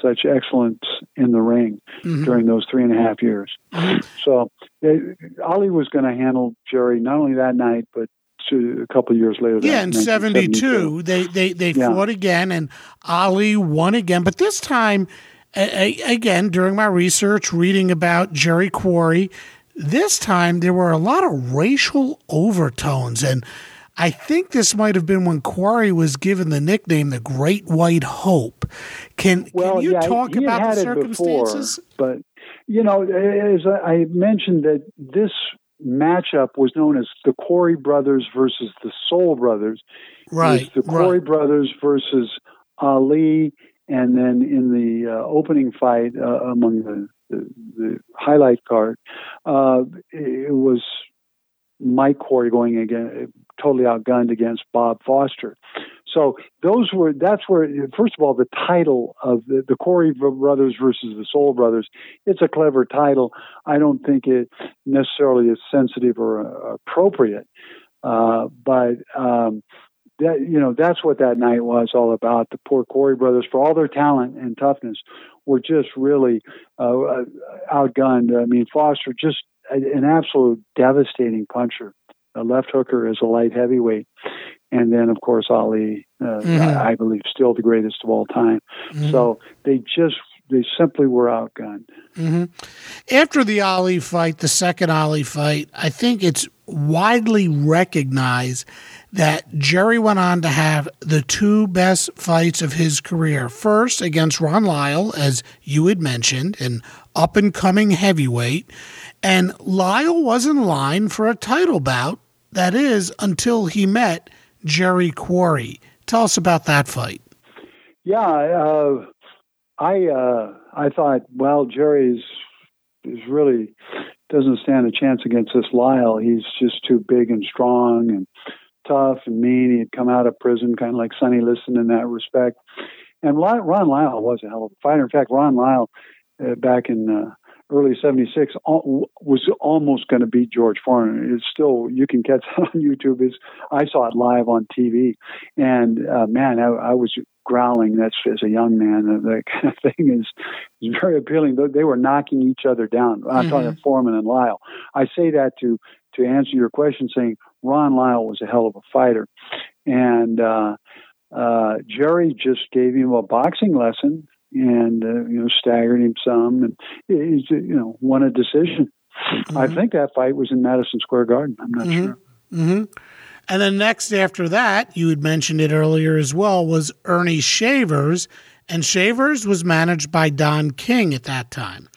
such excellence in the ring mm-hmm. during those three and a half years. Mm-hmm. So uh, Ali was going to handle Jerry not only that night, but a couple years later. Yeah, in '72, they they they yeah. fought again, and Ali won again. But this time, a, a, again, during my research, reading about Jerry Quarry, this time there were a lot of racial overtones and I think this might have been when Quarry was given the nickname the Great White Hope. Can, well, can you yeah, talk he about the circumstances? Before, but you know, as I mentioned that this matchup was known as the Quarry brothers versus the Soul brothers. Right. the Quarry right. brothers versus Ali, and then in the uh, opening fight uh, among the, the, the highlight card, uh, it was Mike Quarry going again, totally outgunned against Bob Foster. So those were that's where first of all the title of the, the Quarry brothers versus the Soul brothers. It's a clever title. I don't think it necessarily is sensitive or uh, appropriate, uh, but um, that you know that's what that night was all about. The poor Quarry brothers, for all their talent and toughness, were just really uh, uh outgunned. I mean, Foster just an absolute devastating puncher. A left hooker is a light heavyweight, and then of course Ali, uh, mm-hmm. I, believe, still the greatest of all time. Mm-hmm. So they just they simply were outgunned. Mm-hmm. After the Ali fight, the second Ali fight, I think it's widely recognized that Jerry went on to have the two best fights of his career. First against Ron Lyle, as you had mentioned, an up and coming heavyweight. And Lyle was in line for a title bout, that is, until he met Jerry Quarry. Tell us about that fight. Yeah, uh, I uh, I thought, well, Jerry's is really doesn't stand a chance against this Lyle. He's just too big and strong and tough and mean. He had come out of prison, kind of like Sonny Liston in that respect. And Ron Lyle was a hell of a fighter. In fact, Ron Lyle, uh, back in uh, early 76 was almost going to beat George Foreman. It's still, you can catch [LAUGHS] it on YouTube. Is I saw it live on TV. And uh, man, I, I, was growling. That's as a young man. That kind of [LAUGHS] thing is, is very appealing. They were knocking each other down. I'm mm-hmm. talking about Foreman and Lyle. I say that to, to answer your question saying Ron Lyle was a hell of a fighter. And, uh, uh, Jerry just gave him a boxing lesson and uh, you know staggered him some, and he's you know won a decision. Mm-hmm. I think that fight was in Madison Square Garden. I'm not mm-hmm. sure. And then next after that, you had mentioned it earlier as well, was Ernie Shavers, and Shavers was managed by Don King at that time.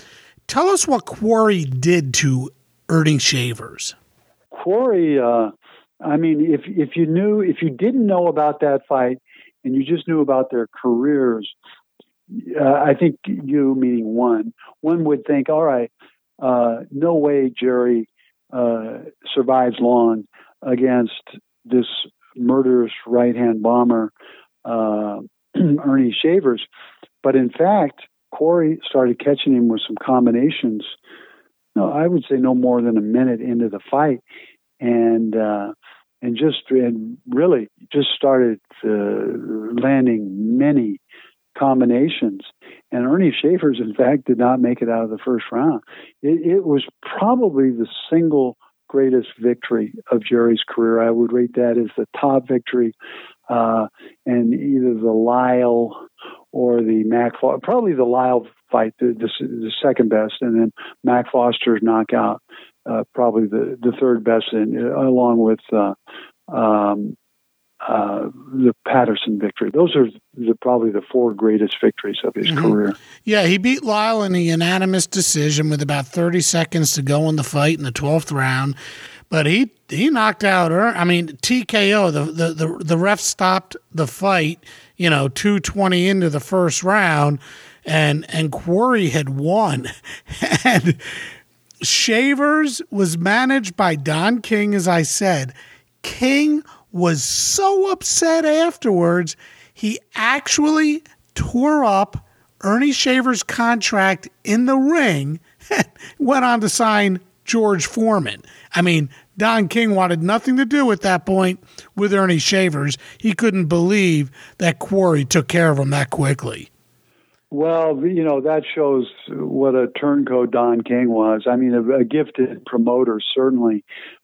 Tell us what Quarry did to Ernie Shavers. Quarry, uh, I mean, if if you knew, if you didn't know about that fight, and you just knew about their careers, uh, I think you, meaning one, one would think, all right, uh, no way Jerry uh, survives long against this murderous right hand bomber, uh, [CLEARS THROAT] Ernie Shavers. But in fact, Quarry started catching him with some combinations. No, I would say no more than a minute into the fight, and uh, and just and really just started uh, landing many combinations. And Ernie Shavers, in fact, did not make it out of the first round. It, it was probably the single greatest victory of Jerry's career. I would rate that as the top victory, uh, and either the Lyle or the Mac, probably the Lyle fight, the, the, the second best, and then Mac Foster's knockout, uh, probably the, the third best, in, along with uh, um, uh, the Patterson victory. Those are the, probably the four greatest victories of his mm-hmm. career. Yeah, he beat Lyle in a unanimous decision with about 30 seconds to go in the fight in the 12th round. But he he knocked out her. I mean TKO. The, the the the ref stopped the fight. You know, two twenty into the first round, and and Quarry had won, [LAUGHS] and Shavers was managed by Don King, as I said. King was so upset afterwards, he actually tore up Ernie Shavers' contract in the ring and [LAUGHS] went on to sign George Foreman. I mean, Don King wanted nothing to do at that point with Ernie Shavers. He couldn't believe that Quarry took care of him that quickly. Well, you know, that shows what a turncoat Don King was. I mean, a, a gifted promoter, certainly,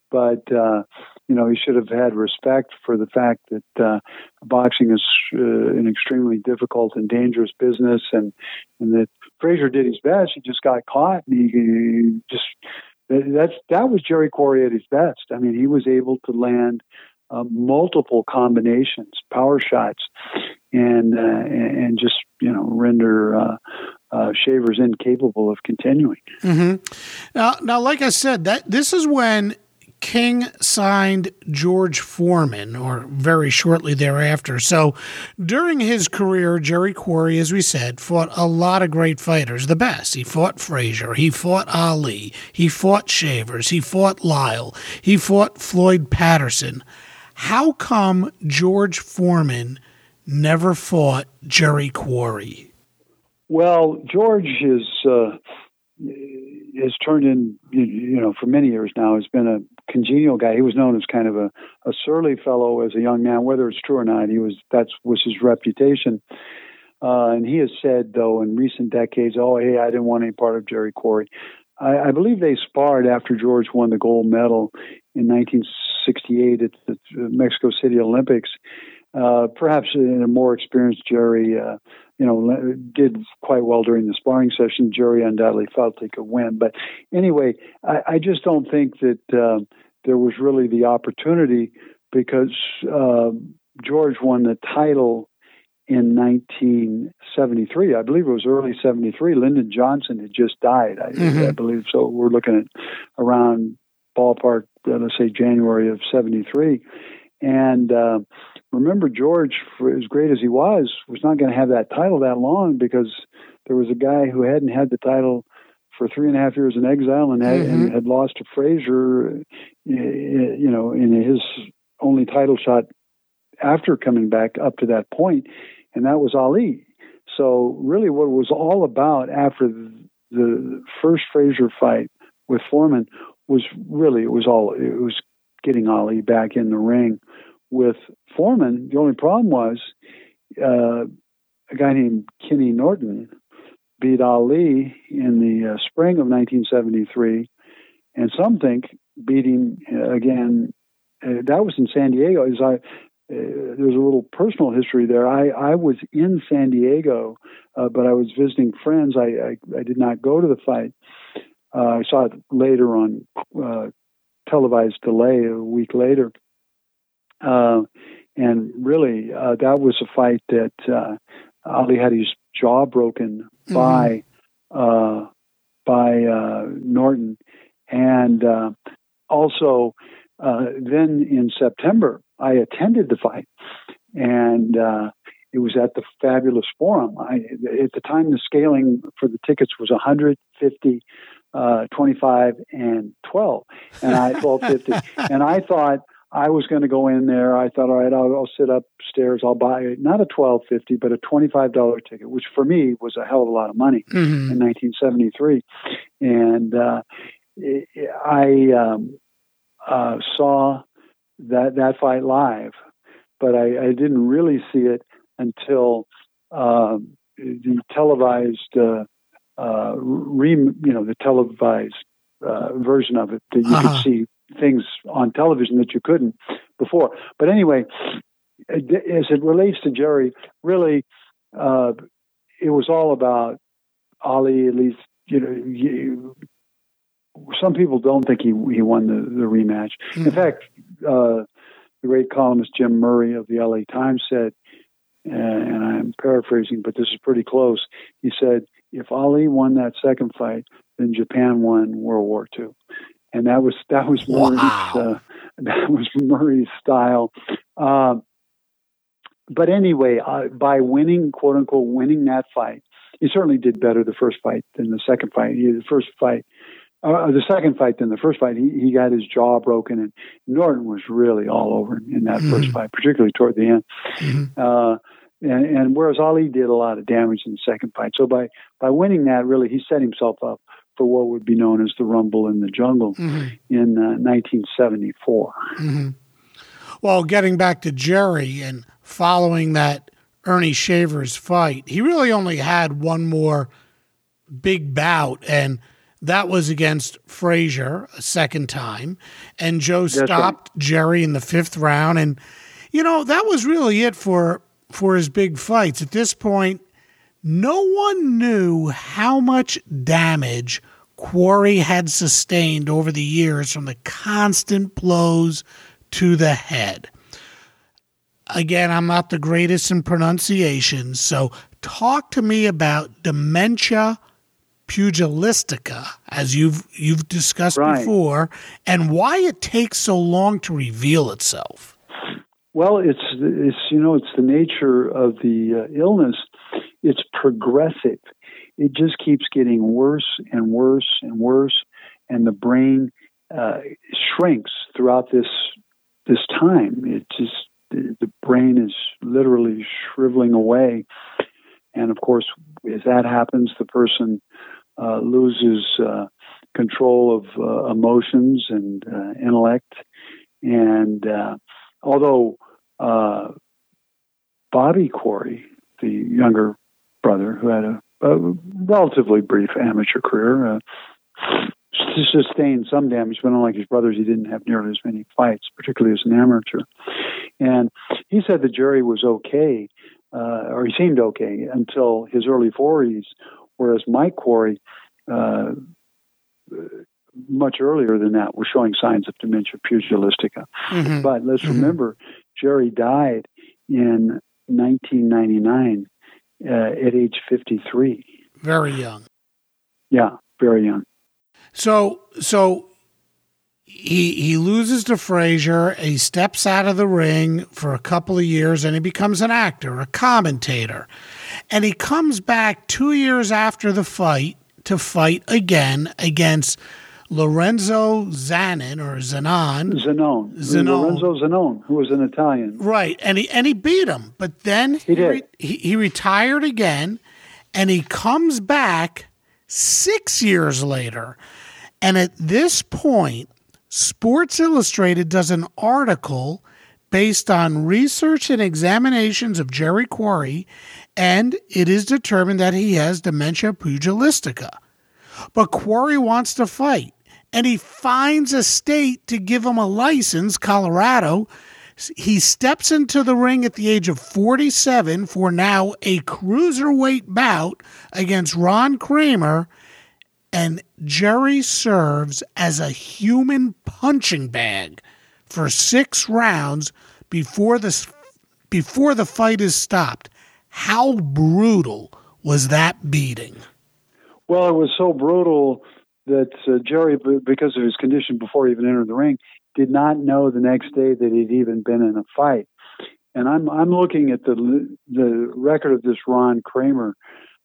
but uh, you know, he should have had respect for the fact that uh, boxing is uh, an extremely difficult and dangerous business, and and that Frazier did his best. He just got caught, and he, he just that's that was Jerry Quarry at his best. I mean, he was able to land uh, multiple combinations, power shots, and uh, and just you know render uh, uh, Shavers incapable of continuing. Mm-hmm. Now, now, like I said, that this is when King signed George Foreman, or very shortly thereafter. So during his career, Jerry Quarry, as we said, fought a lot of great fighters, the best. He fought Frazier, he fought Ali, he fought Shavers, he fought Lyle, he fought Floyd Patterson. How come George Foreman never fought Jerry Quarry? Well, George is. Uh, has turned in, you know, for many years now, has been a congenial guy. He was known as kind of a, a surly fellow as a young man, whether it's true or not. He was that was his reputation. Uh, and he has said, though, in recent decades, "Oh, hey, I didn't want any part of Jerry Quarry." I, I believe they sparred after George won the gold medal in 1968 at the Mexico City Olympics. Uh, perhaps in a more experienced Jerry, uh, you know, did quite well during the sparring session. Jerry undoubtedly felt he could win. But anyway, I, I just don't think that uh, there was really the opportunity because uh, George won the title in 1973. I believe it was early 73. Lyndon Johnson had just died, I, mm-hmm. I believe. So we're looking at around ballpark, uh, let's say January of 73. And uh, remember, George, for as great as he was, was not going to have that title that long because there was a guy who hadn't had the title for three and a half years in exile and had, mm-hmm. and had lost to Frazier, eh, you know, in his only title shot after coming back up to that point, and that was Ali. So really, what it was all about after the first Frazier fight with Foreman was really it was all it was getting Ali back in the ring with Foreman. The only problem was uh, a guy named Kenny Norton beat Ali in the uh, spring of 1973, and some think beating uh, again. Uh, that was in San Diego. As I, uh, there's a little personal history there. I, I was in San Diego, uh, but I was visiting friends. I, I, I did not go to the fight. I saw it later on televised delay a week later. Uh, and really, uh, that was a fight that uh, Ali had his jaw broken mm-hmm. by uh, by uh, Norton, and uh, also then in September I attended the fight, and it was at the Fabulous Forum. I, at the time, the scaling for the tickets was 150, uh, 25, and 12, and I 1250, [LAUGHS] and I thought I was going to go in there. I thought, all right, I'll, I'll sit upstairs. I'll buy not a twelve fifty, but a twenty five dollar ticket, which for me was a hell of a lot of money mm-hmm. in nineteen seventy three. And uh, I um, uh, saw that that fight live, but I, I didn't really see it until uh, the televised, uh, uh, re, you know, the televised uh, version of it that you uh-huh. could see things on television that you couldn't before. But anyway, as it relates to Jerry, really, uh, it was all about Ali. At least, you know, you, some people don't think he he won the, the rematch. Mm-hmm. In fact, uh, the great columnist Jim Murray of the LA Times said, and I'm paraphrasing, but this is pretty close. He said, if Ali won that second fight, then Japan won World War II and that was that was Murray's wow. uh, [LAUGHS] that was Murray's style. Uh, but anyway, uh, by winning, quote unquote, winning that fight, he certainly did better the first fight than the second fight. He, the first fight, uh, the second fight than the first fight, he, he got his jaw broken, and Norton was really all over him in that mm-hmm. first fight, particularly toward the end. Mm-hmm. Uh, and, and whereas Ali did a lot of damage in the second fight, so by by winning that, really, he set himself up for what would be known as the Rumble in the Jungle mm-hmm. in uh, 1974. Mm-hmm. Well, getting back to Jerry and following that Ernie Shavers fight, he really only had one more big bout, and that was against Frazier a second time. And Joe That's stopped right. Jerry in the fifth round, and you know that was really it for for his big fights. At this point, no one knew how much damage Quarry had sustained over the years from the constant blows to the head. Again, I'm not the greatest in pronunciation, so talk to me about dementia pugilistica, as you've you've discussed right. before, and why it takes so long to reveal itself. Well, it's it's you know it's the nature of the uh, illness. It's progressive. It just keeps getting worse and worse and worse, and the brain uh, shrinks throughout this this time. It just the, brain is literally shriveling away, and of course, as that happens, the person uh, loses uh, control of uh, emotions and uh, intellect. And uh, although Bobby Quarry, the younger brother who had a, a relatively brief amateur career, sustained some damage, but unlike his brothers, he didn't have nearly as many fights, particularly as an amateur. And he said the Jerry was okay, uh, or he seemed okay until his early 40s, whereas Mike Quarry, uh, much earlier than that, was showing signs of dementia pugilistica. Mm-hmm. But let's mm-hmm. remember, Jerry died in 1999 uh, at age 53. Very young. Yeah, very young. So, so he he loses to Frazier. He steps out of the ring for a couple of years, and he becomes an actor, a commentator, and he comes back two years after the fight to fight again against Lorenzo Zanin or Zanon. Zanon. Zanon. Lorenzo Zanon, who was an Italian. Right, and he and he beat him, but then he he, re- he, he retired again, and he comes back six years later, and at this point Sports Illustrated does an article based on research and examinations of Jerry Quarry, and it is determined that he has dementia pugilistica. But Quarry wants to fight, and he finds a state to give him a license, Colorado. He steps into the ring at the age of 47 for now a cruiserweight bout against Ron Kramer and Jerry serves as a human punching bag for six rounds before the before the fight is stopped. How brutal was that beating? Well, it was so brutal that uh, Jerry, because of his condition before he even entered the ring, did not know the next day that he'd even been in a fight. And I'm I'm looking at the the record of this Ron Kramer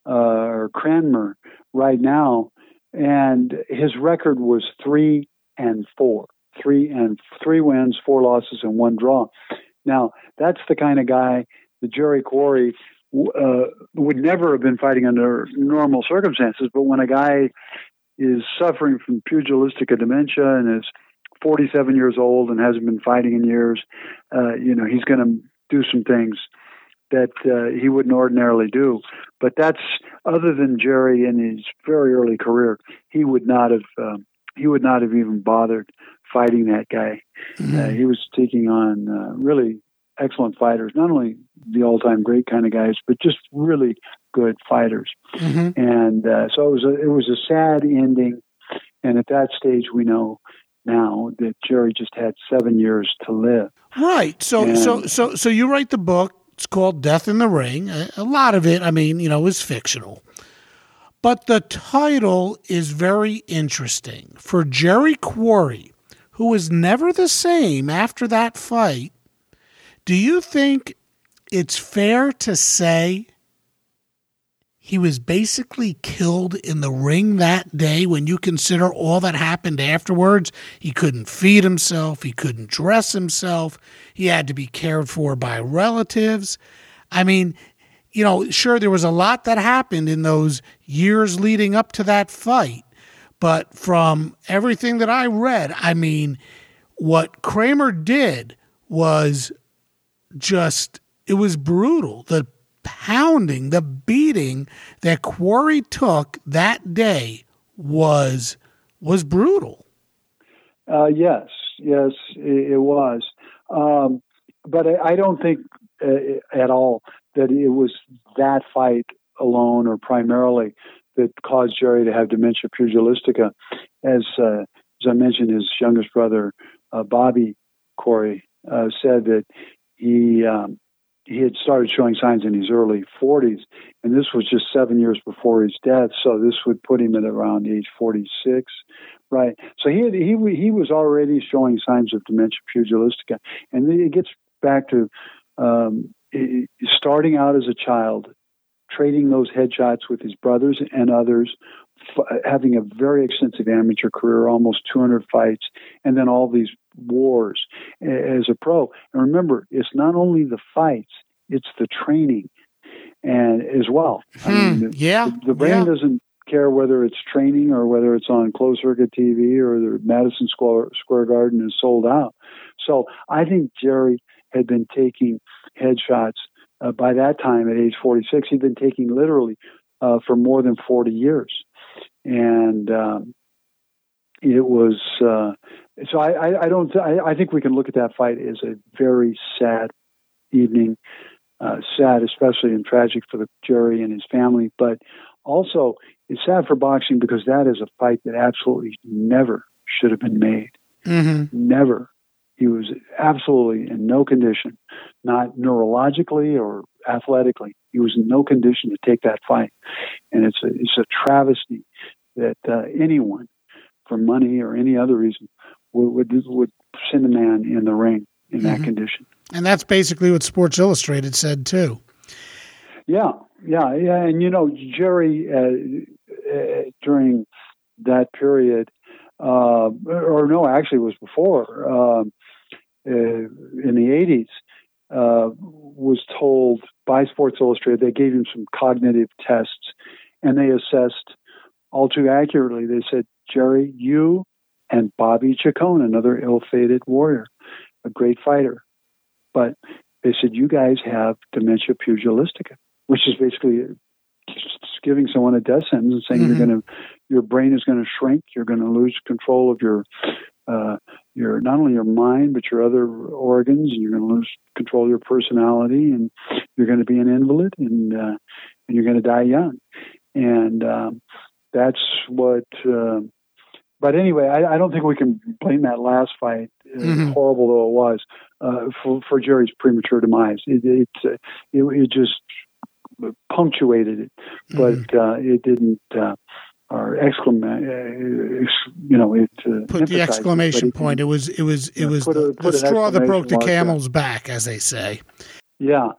uh, or Cranmer right now, and his record was three and four, three and three wins, four losses, and one draw. Now that's the kind of guy the Jerry Quarry uh, would never have been fighting under normal circumstances. But when a guy is suffering from pugilistic dementia and is 47 years old and hasn't been fighting in years, uh, you know, he's going to do some things that uh, he wouldn't ordinarily do. But that's other than Jerry in his very early career, he would not have um, he would not have even bothered fighting that guy. Mm-hmm. Uh, he was taking on uh, really excellent fighters, not only the all-time great kind of guys, but just really good fighters. Mm-hmm. And uh, so it was a, it was a sad ending. And at that stage, we know now that Jerry just had seven years to live. Right. So and, so so so you write the book it's called Death in the Ring. A lot of it, I mean, you know, is fictional. But the title is very interesting. For Jerry Quarry, who was never the same after that fight, do you think it's fair to say he was basically killed in the ring that day when you consider all that happened afterwards. He couldn't feed himself, he couldn't dress himself, he had to be cared for by relatives. I mean, you know, sure, there was a lot that happened in those years leading up to that fight, but from everything that I read, I mean, what Kramer did was just, it was brutal. The pounding, the beating that Quarry took that day was was brutal. Uh, yes, yes, it, it was. Um, but I, I, don't think uh, at all that it was that fight alone or primarily that caused Jerry to have dementia pugilistica. As uh, as I mentioned, his youngest brother uh, Bobby Quarry uh, said that he um, he had started showing signs in his early 40s, and this was just seven years before his death. So this would put him at around age 46, right? So he had, he he was already showing signs of dementia pugilistica, and it gets back to um, starting out as a child, trading those headshots with his brothers and others, having a very extensive amateur career, almost 200 fights, and then all these wars as a pro. And remember, it's not only the fights, it's the training and as well. Hmm, I mean, the, yeah. The, the brain yeah. doesn't care whether it's training or whether it's on closed circuit TV or the Madison Square, Square Garden is sold out. So I think Jerry had been taking headshots uh, by that time at age 46. He'd been taking literally uh, for more than 40 years. And um, it was, uh, so I, I, don't, I, I, think we can look at that fight as a very sad evening. Uh, sad, especially and tragic for the Jerry and his family, but also it's sad for boxing because that is a fight that absolutely never should have been made. Mm-hmm. Never. He was absolutely in no condition, not neurologically or athletically. He was in no condition to take that fight, and it's a it's a travesty that uh, anyone, for money or any other reason, would would, would send a man in the ring in mm-hmm. that condition. And that's basically what Sports Illustrated said too. Yeah, yeah, yeah, and you know Jerry uh, uh, during that period, uh, or no, actually, it was before. Um, uh, in the 80s uh, was told by Sports Illustrated they gave him some cognitive tests and they assessed all too accurately. They said, Jerry, you and Bobby Chacon, another ill fated warrior, a great fighter. But they said, you guys have dementia pugilistica, which is basically giving someone a death sentence and saying mm-hmm. you're going to, your brain is going to shrink, you're going to lose control of your uh, your not only your mind but your other organs. And you're going to lose control of your personality, and you're going to be an invalid, and uh, and you're going to die young. And um, that's what. Uh, but anyway, I, I, don't think we can blame that last fight, uh, mm-hmm. horrible though it was, uh, for, for Jerry's premature demise. It it, uh, it, it just punctuated it, but mm-hmm. it didn't or exclamation, uh, you know, it uh, put the exclamation it, point. It was it was it was the, a, the straw that broke the camel's back, as they say. Yeah,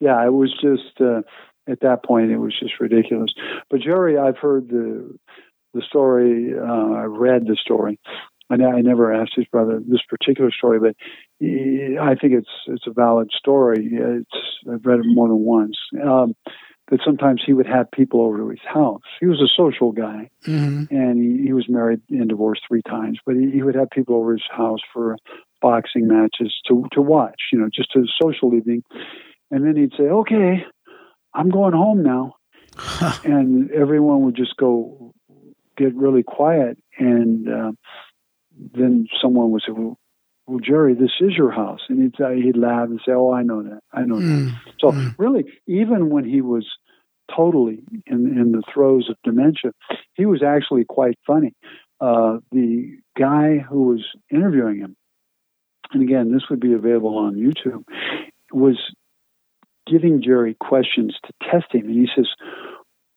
yeah, it was just uh, at that point it was just ridiculous. But Jerry, I've heard the the story. Uh, I read the story. I, I never asked his brother this particular story, but he, I think it's it's a valid story. It's I've read it more than once. Um, that sometimes he would have people over to his house. He was a social guy, mm-hmm. and he, he, was married and divorced three times. But he, he, would have people over his house for boxing matches to to watch, you know, just a social evening. And then he'd say, "Okay, I'm going home now," and everyone would just go get really quiet, and uh, then someone would say, "Well, well, Jerry, this is your house. And he'd, uh, he'd laugh and say, oh, I know that. I know mm. that. So mm. really, even when he was totally in, in the throes of dementia, he was actually quite funny. Uh, the guy who was interviewing him, and again, this would be available on YouTube, was giving Jerry questions to test him. And he says,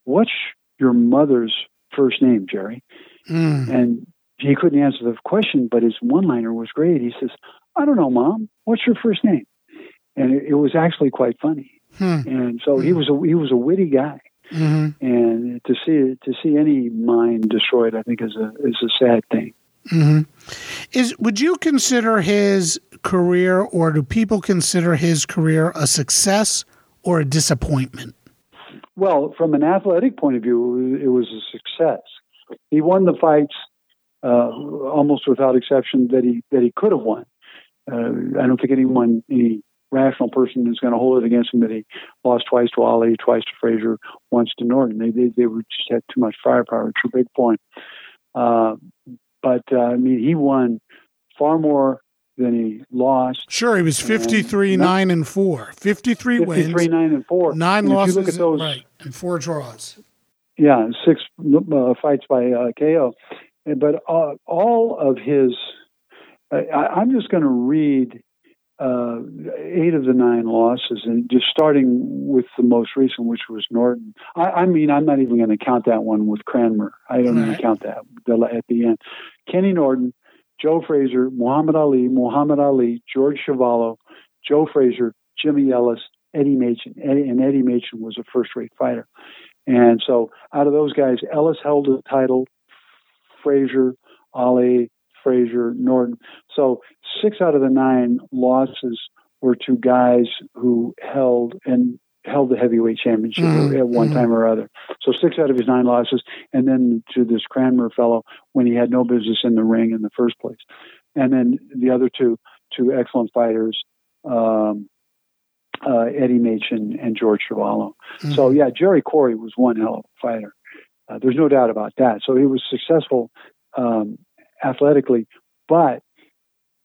what's your mother's first name, Jerry? Mm. And he couldn't answer the question, but his one liner was great. He says, I don't know, mom, what's your first name? And it, it was actually quite funny. Hmm. And so he was a he was a witty guy. Mm-hmm. And to see to see any mind destroyed, I think is a is a sad thing. Mm-hmm. Is would you consider his career, or do people consider his career a success or a disappointment? Well, from an athletic point of view, it was a success. He won the fights uh, almost without exception that he that he could have won. Uh, I don't think anyone, any rational person, is going to hold it against him that he lost twice to Ali, twice to Frazier, once to Norton. They they, they were just had too much firepower. True big point. Uh, but uh, I mean, he won far more than he lost. Sure, he was 53 and, 9 and 4. 53, 53 wins. 9 and 4. 9 and losses. Those, right, and 4 draws yeah, six uh, fights by uh, KO. But uh, all of his, I, am just going to read uh, eight of the nine losses, and just starting with the most recent, which was Norton. I, I mean, I'm not even going to count that one with Cranmer. I don't right. even count that at the end. Kenny Norton, Joe Frazier, Muhammad Ali, Muhammad Ali, George Chuvalo, Joe Frazier, Jimmy Ellis, Eddie Machen. Eddie, and Eddie Machen was a first-rate fighter. And so out of those guys, Ellis held the title, Frazier, Ali, Frazier, Norton. So six out of the nine losses were to guys who held and held the heavyweight championship mm-hmm. at one mm-hmm. time or other. So six out of his nine losses, and then to this Cranmer fellow when he had no business in the ring in the first place, and then the other two two excellent fighters, um, uh, Eddie Machen and George Chuvalo. Mm-hmm. So yeah, Jerry Quarry was one hell of a fighter. Uh, there's no doubt about that. So he was successful um, athletically, but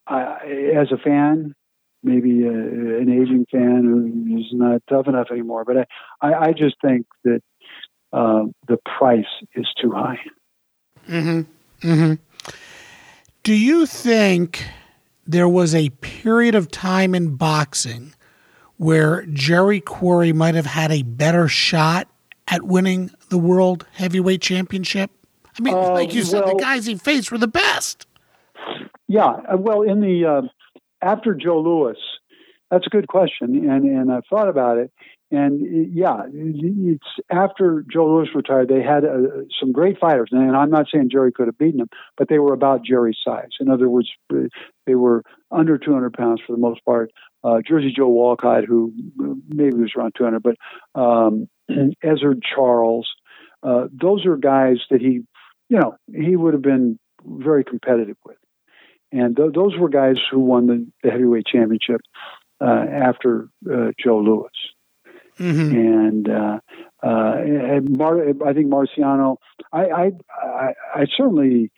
as a fan, maybe a, an aging fan who's not tough enough anymore, but I, I, I just think that uh, the price is too high. Mm-hmm. Mm-hmm. Do you think there was a period of time in boxing where Jerry Quarry might have had a better shot at winning the World Heavyweight Championship? I mean, uh, like you said, well, the guys he faced were the best. Yeah, uh, well, in the uh, after Joe Louis, that's a good question, and and I've thought about it. And yeah, it's after Joe Louis retired, they had uh, some great fighters, and I'm not saying Jerry could have beaten them, but they were about Jerry's size. In other words, they were under 200 pounds for the most part. Uh, Jersey Joe Walcott, who maybe was around 200, but um, [CLEARS THROAT] Ezzard Charles, uh, those are guys that he, you know, he would have been very competitive with. And th- those were guys who won the, the heavyweight championship uh, after uh, Joe Louis. Mm-hmm. And, uh, uh, and Mar- I think Marciano, I, I, I, I certainly,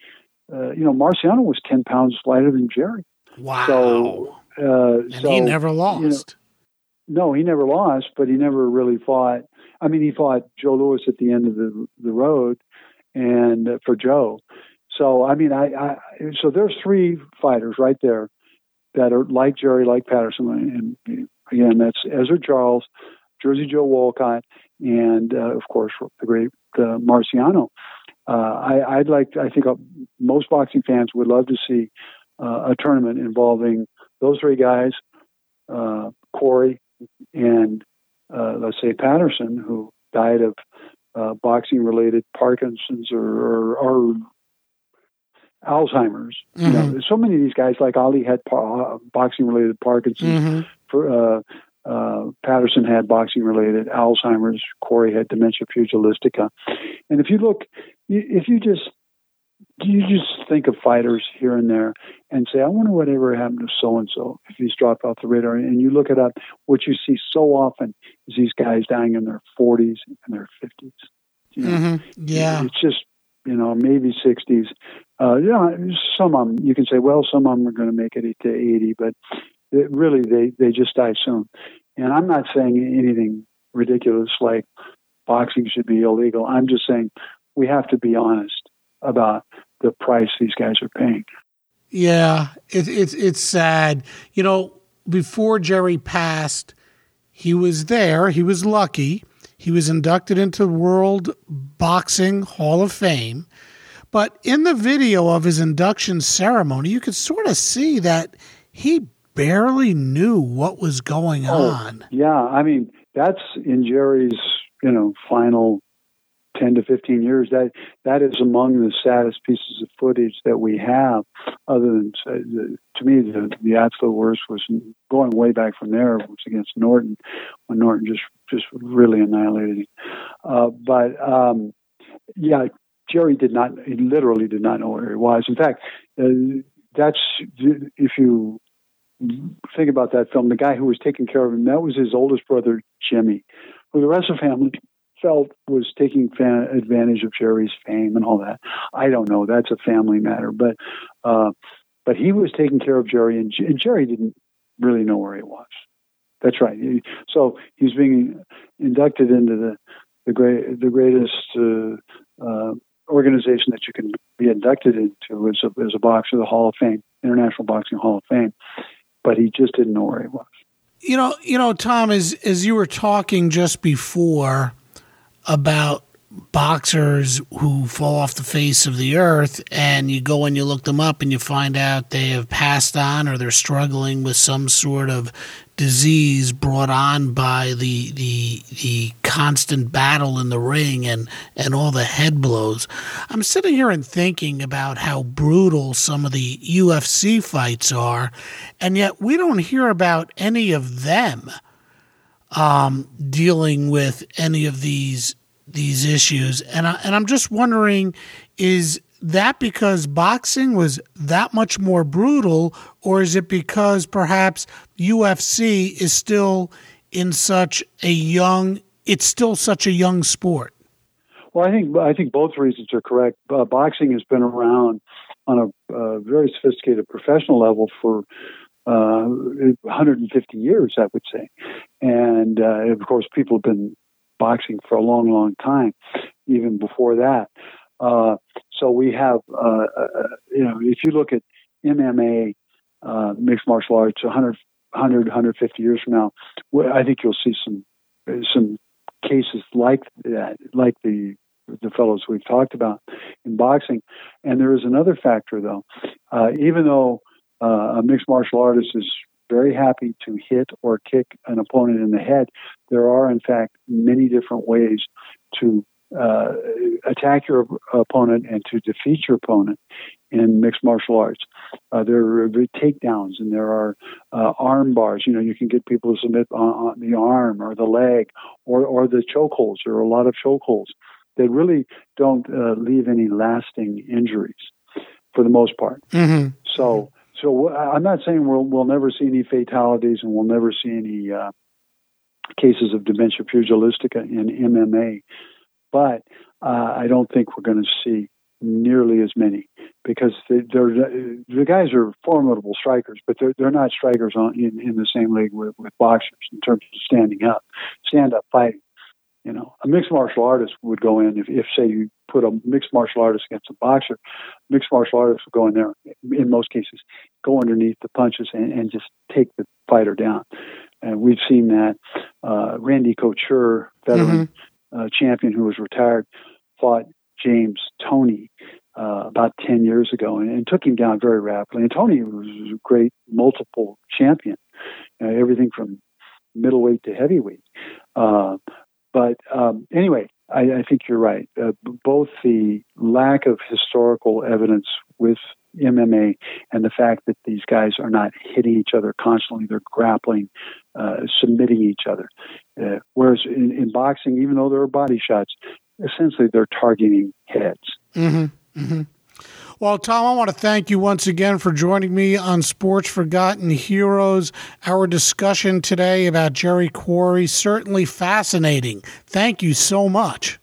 uh, you know, Marciano was 10 pounds lighter than Jerry. Wow. So, uh, and so, he never lost. You know, no, he never lost, but he never really fought. I mean, he fought Joe Louis at the end of the the road, and for Joe, so I mean, I, I so there's three fighters right there that are like Jerry, like Patterson, and again that's Ezzard Charles, Jersey Joe Walcott, and uh, of course the great uh, Marciano. Uh, I, would like, I think uh, most boxing fans would love to see uh, a tournament involving those three guys, uh, Quarry, and let's say Patterson, who died of boxing-related Parkinson's or, or, or Alzheimer's. Mm-hmm. You know, mm-hmm. so many of these guys, like Ali, had uh, boxing-related Parkinson's. Mm-hmm. For, uh, uh, Patterson had boxing-related Alzheimer's. Quarry had dementia pugilistica. And if you look, if you just you just think of fighters here and there and say, I wonder whatever happened to so and so if he's dropped off the radar. And you look it up, what you see so often is these guys dying in their 40s and their 50s. You know, mm-hmm. Yeah. It's just you know, maybe 60s. Uh, yeah, some of them, you can say, well, some of them are going to make it to 80, but it, really they, they just die soon. And I'm not saying anything ridiculous like boxing should be illegal. I'm just saying we have to be honest about the price these guys are paying. Yeah, it, it's it's sad. You know, before Jerry passed, he was there. He was lucky. He was inducted into World Boxing Hall of Fame. But in the video of his induction ceremony, you could sort of see that he barely knew what was going oh, on. Yeah, I mean, that's in Jerry's, you know, final 10 to 15 years, that that is among the saddest pieces of footage that we have. Other than to me, the, the absolute worst was going way back from there was against Norton, when Norton just just really annihilated him. Uh, but um, yeah, Jerry did not. He literally did not know where he was. In fact, uh, that's if you think about that film, the guy who was taking care of him, that was his oldest brother, Jimmy, who the rest of the family felt was taking fan- advantage of Jerry's fame and all that. I don't know. That's a family matter, but uh, but he was taking care of Jerry, and, and Jerry didn't really know where he was. That's right. So he's being inducted into the the great the greatest uh, uh, organization that you can be inducted into as a, as a boxer, the Hall of Fame, International Boxing Hall of Fame. But he just didn't know where he was. You know, you know, Tom, as as you were talking just before about boxers who fall off the face of the earth and you go and you look them up and you find out they have passed on or they're struggling with some sort of disease brought on by the the the constant battle in the ring and and all the head blows. I'm sitting here and thinking about how brutal some of the UFC fights are, and yet we don't hear about any of them um, dealing with any of these these issues. And I, and I'm just wondering is that because boxing was that much more brutal, or is it because perhaps UFC is still in such a young, it's still such a young sport? Well, I think I think both reasons are correct. Uh, boxing has been around on a uh, very sophisticated professional level for uh, 150 years, I would say, and uh, of course, people have been boxing for a long, long time, even before that. Uh, so we have, uh, uh, you know, if you look at MMA, mixed martial arts, 100, 100, 150 years from now, I think you'll see some some cases like that, like the the fellows we've talked about in boxing. And there is another factor, though. Even though uh, a mixed martial artist is very happy to hit or kick an opponent in the head, there are, in fact, many different ways to uh, attack your opponent and to defeat your opponent in mixed martial arts. Uh, there are takedowns and there are uh, arm bars. You know, you can get people to submit on, on the arm or the leg or, or the chokeholds. There are a lot of chokeholds that really don't uh, leave any lasting injuries for the most part. Mm-hmm. So, so I'm not saying we'll we'll never see any fatalities and we'll never see any uh, cases of dementia pugilistica in MMA but uh, I don't think we're going to see nearly as many because they, they're the guys are formidable strikers, but they're they're not strikers on in, in the same league with, with boxers in terms of standing up, stand up fighting. You know, a mixed martial artist would go in if, if say you put a mixed martial artist against a boxer, mixed martial artist would go in there in most cases, go underneath the punches and, and just take the fighter down. And we've seen that. Uh, Randy Couture, veteran, mm-hmm uh, champion who was retired, fought James Toney uh, about 10 years ago and, and, took him down very rapidly. And Toney was a great multiple champion, uh, everything from middleweight to heavyweight. Uh, but um, anyway, I, I, think you're right. Uh, both the lack of historical evidence with MMA and the fact that these guys are not hitting each other constantly, they're grappling, uh, submitting each other. Uh, whereas in, in, boxing, even though there are body shots, essentially they're targeting heads. Mm-hmm. Mm-hmm. Well, Tom, I want to thank you once again for joining me on Sports Forgotten Heroes. Our discussion today about Jerry Quarry certainly fascinating. Thank you so much.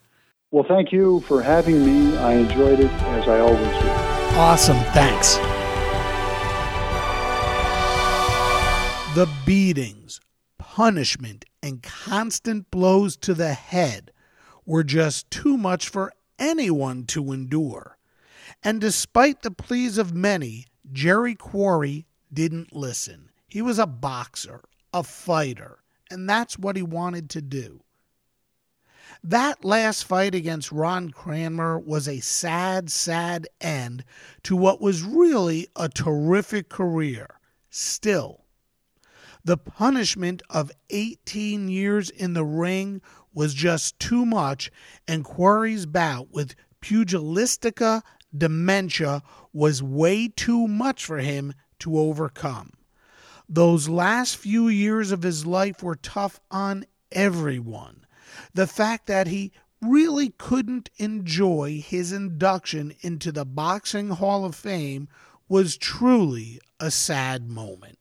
Well, thank you for having me. I enjoyed it as I always do. Awesome. Thanks. The beatings, punishment, and constant blows to the head were just too much for anyone to endure. And despite the pleas of many, Jerry Quarry didn't listen. He was a boxer, a fighter, and that's what he wanted to do. That last fight against Ron Cranmer was a sad, sad end to what was really a terrific career. Still, the punishment of 18 years in the ring was just too much, and Quarry's bout with pugilistica dementia was way too much for him to overcome. Those last few years of his life were tough on everyone the fact that he really couldn't enjoy his induction into the Boxing Hall of Fame was truly a sad moment.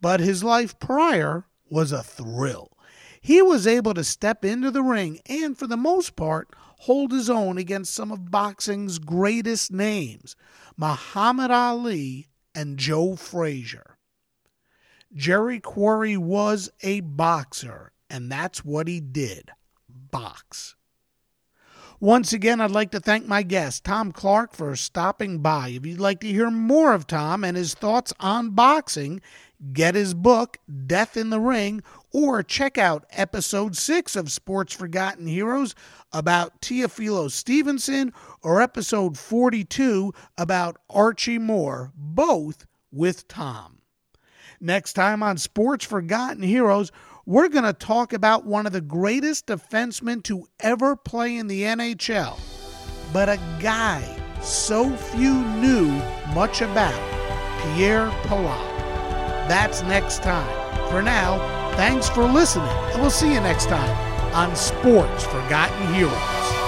But his life prior was a thrill. He was able to step into the ring and, for the most part, hold his own against some of boxing's greatest names, Muhammad Ali and Joe Frazier. Jerry Quarry was a boxer and that's what he did box. Once again, I'd like to thank my guest, Tom Clark, for stopping by. If you'd like to hear more of Tom and his thoughts on boxing, get his book, Death in the Ring, or check out episode 6 of Sports Forgotten Heroes about Teofilo Stevenson or episode 42 about Archie Moore, both with Tom. Next time on Sports Forgotten Heroes, we're going to talk about one of the greatest defensemen to ever play in the NHL, but a guy so few knew much about Pierre Pilote. That's next time. For now, thanks for listening, and we'll see you next time on Sports Forgotten Heroes.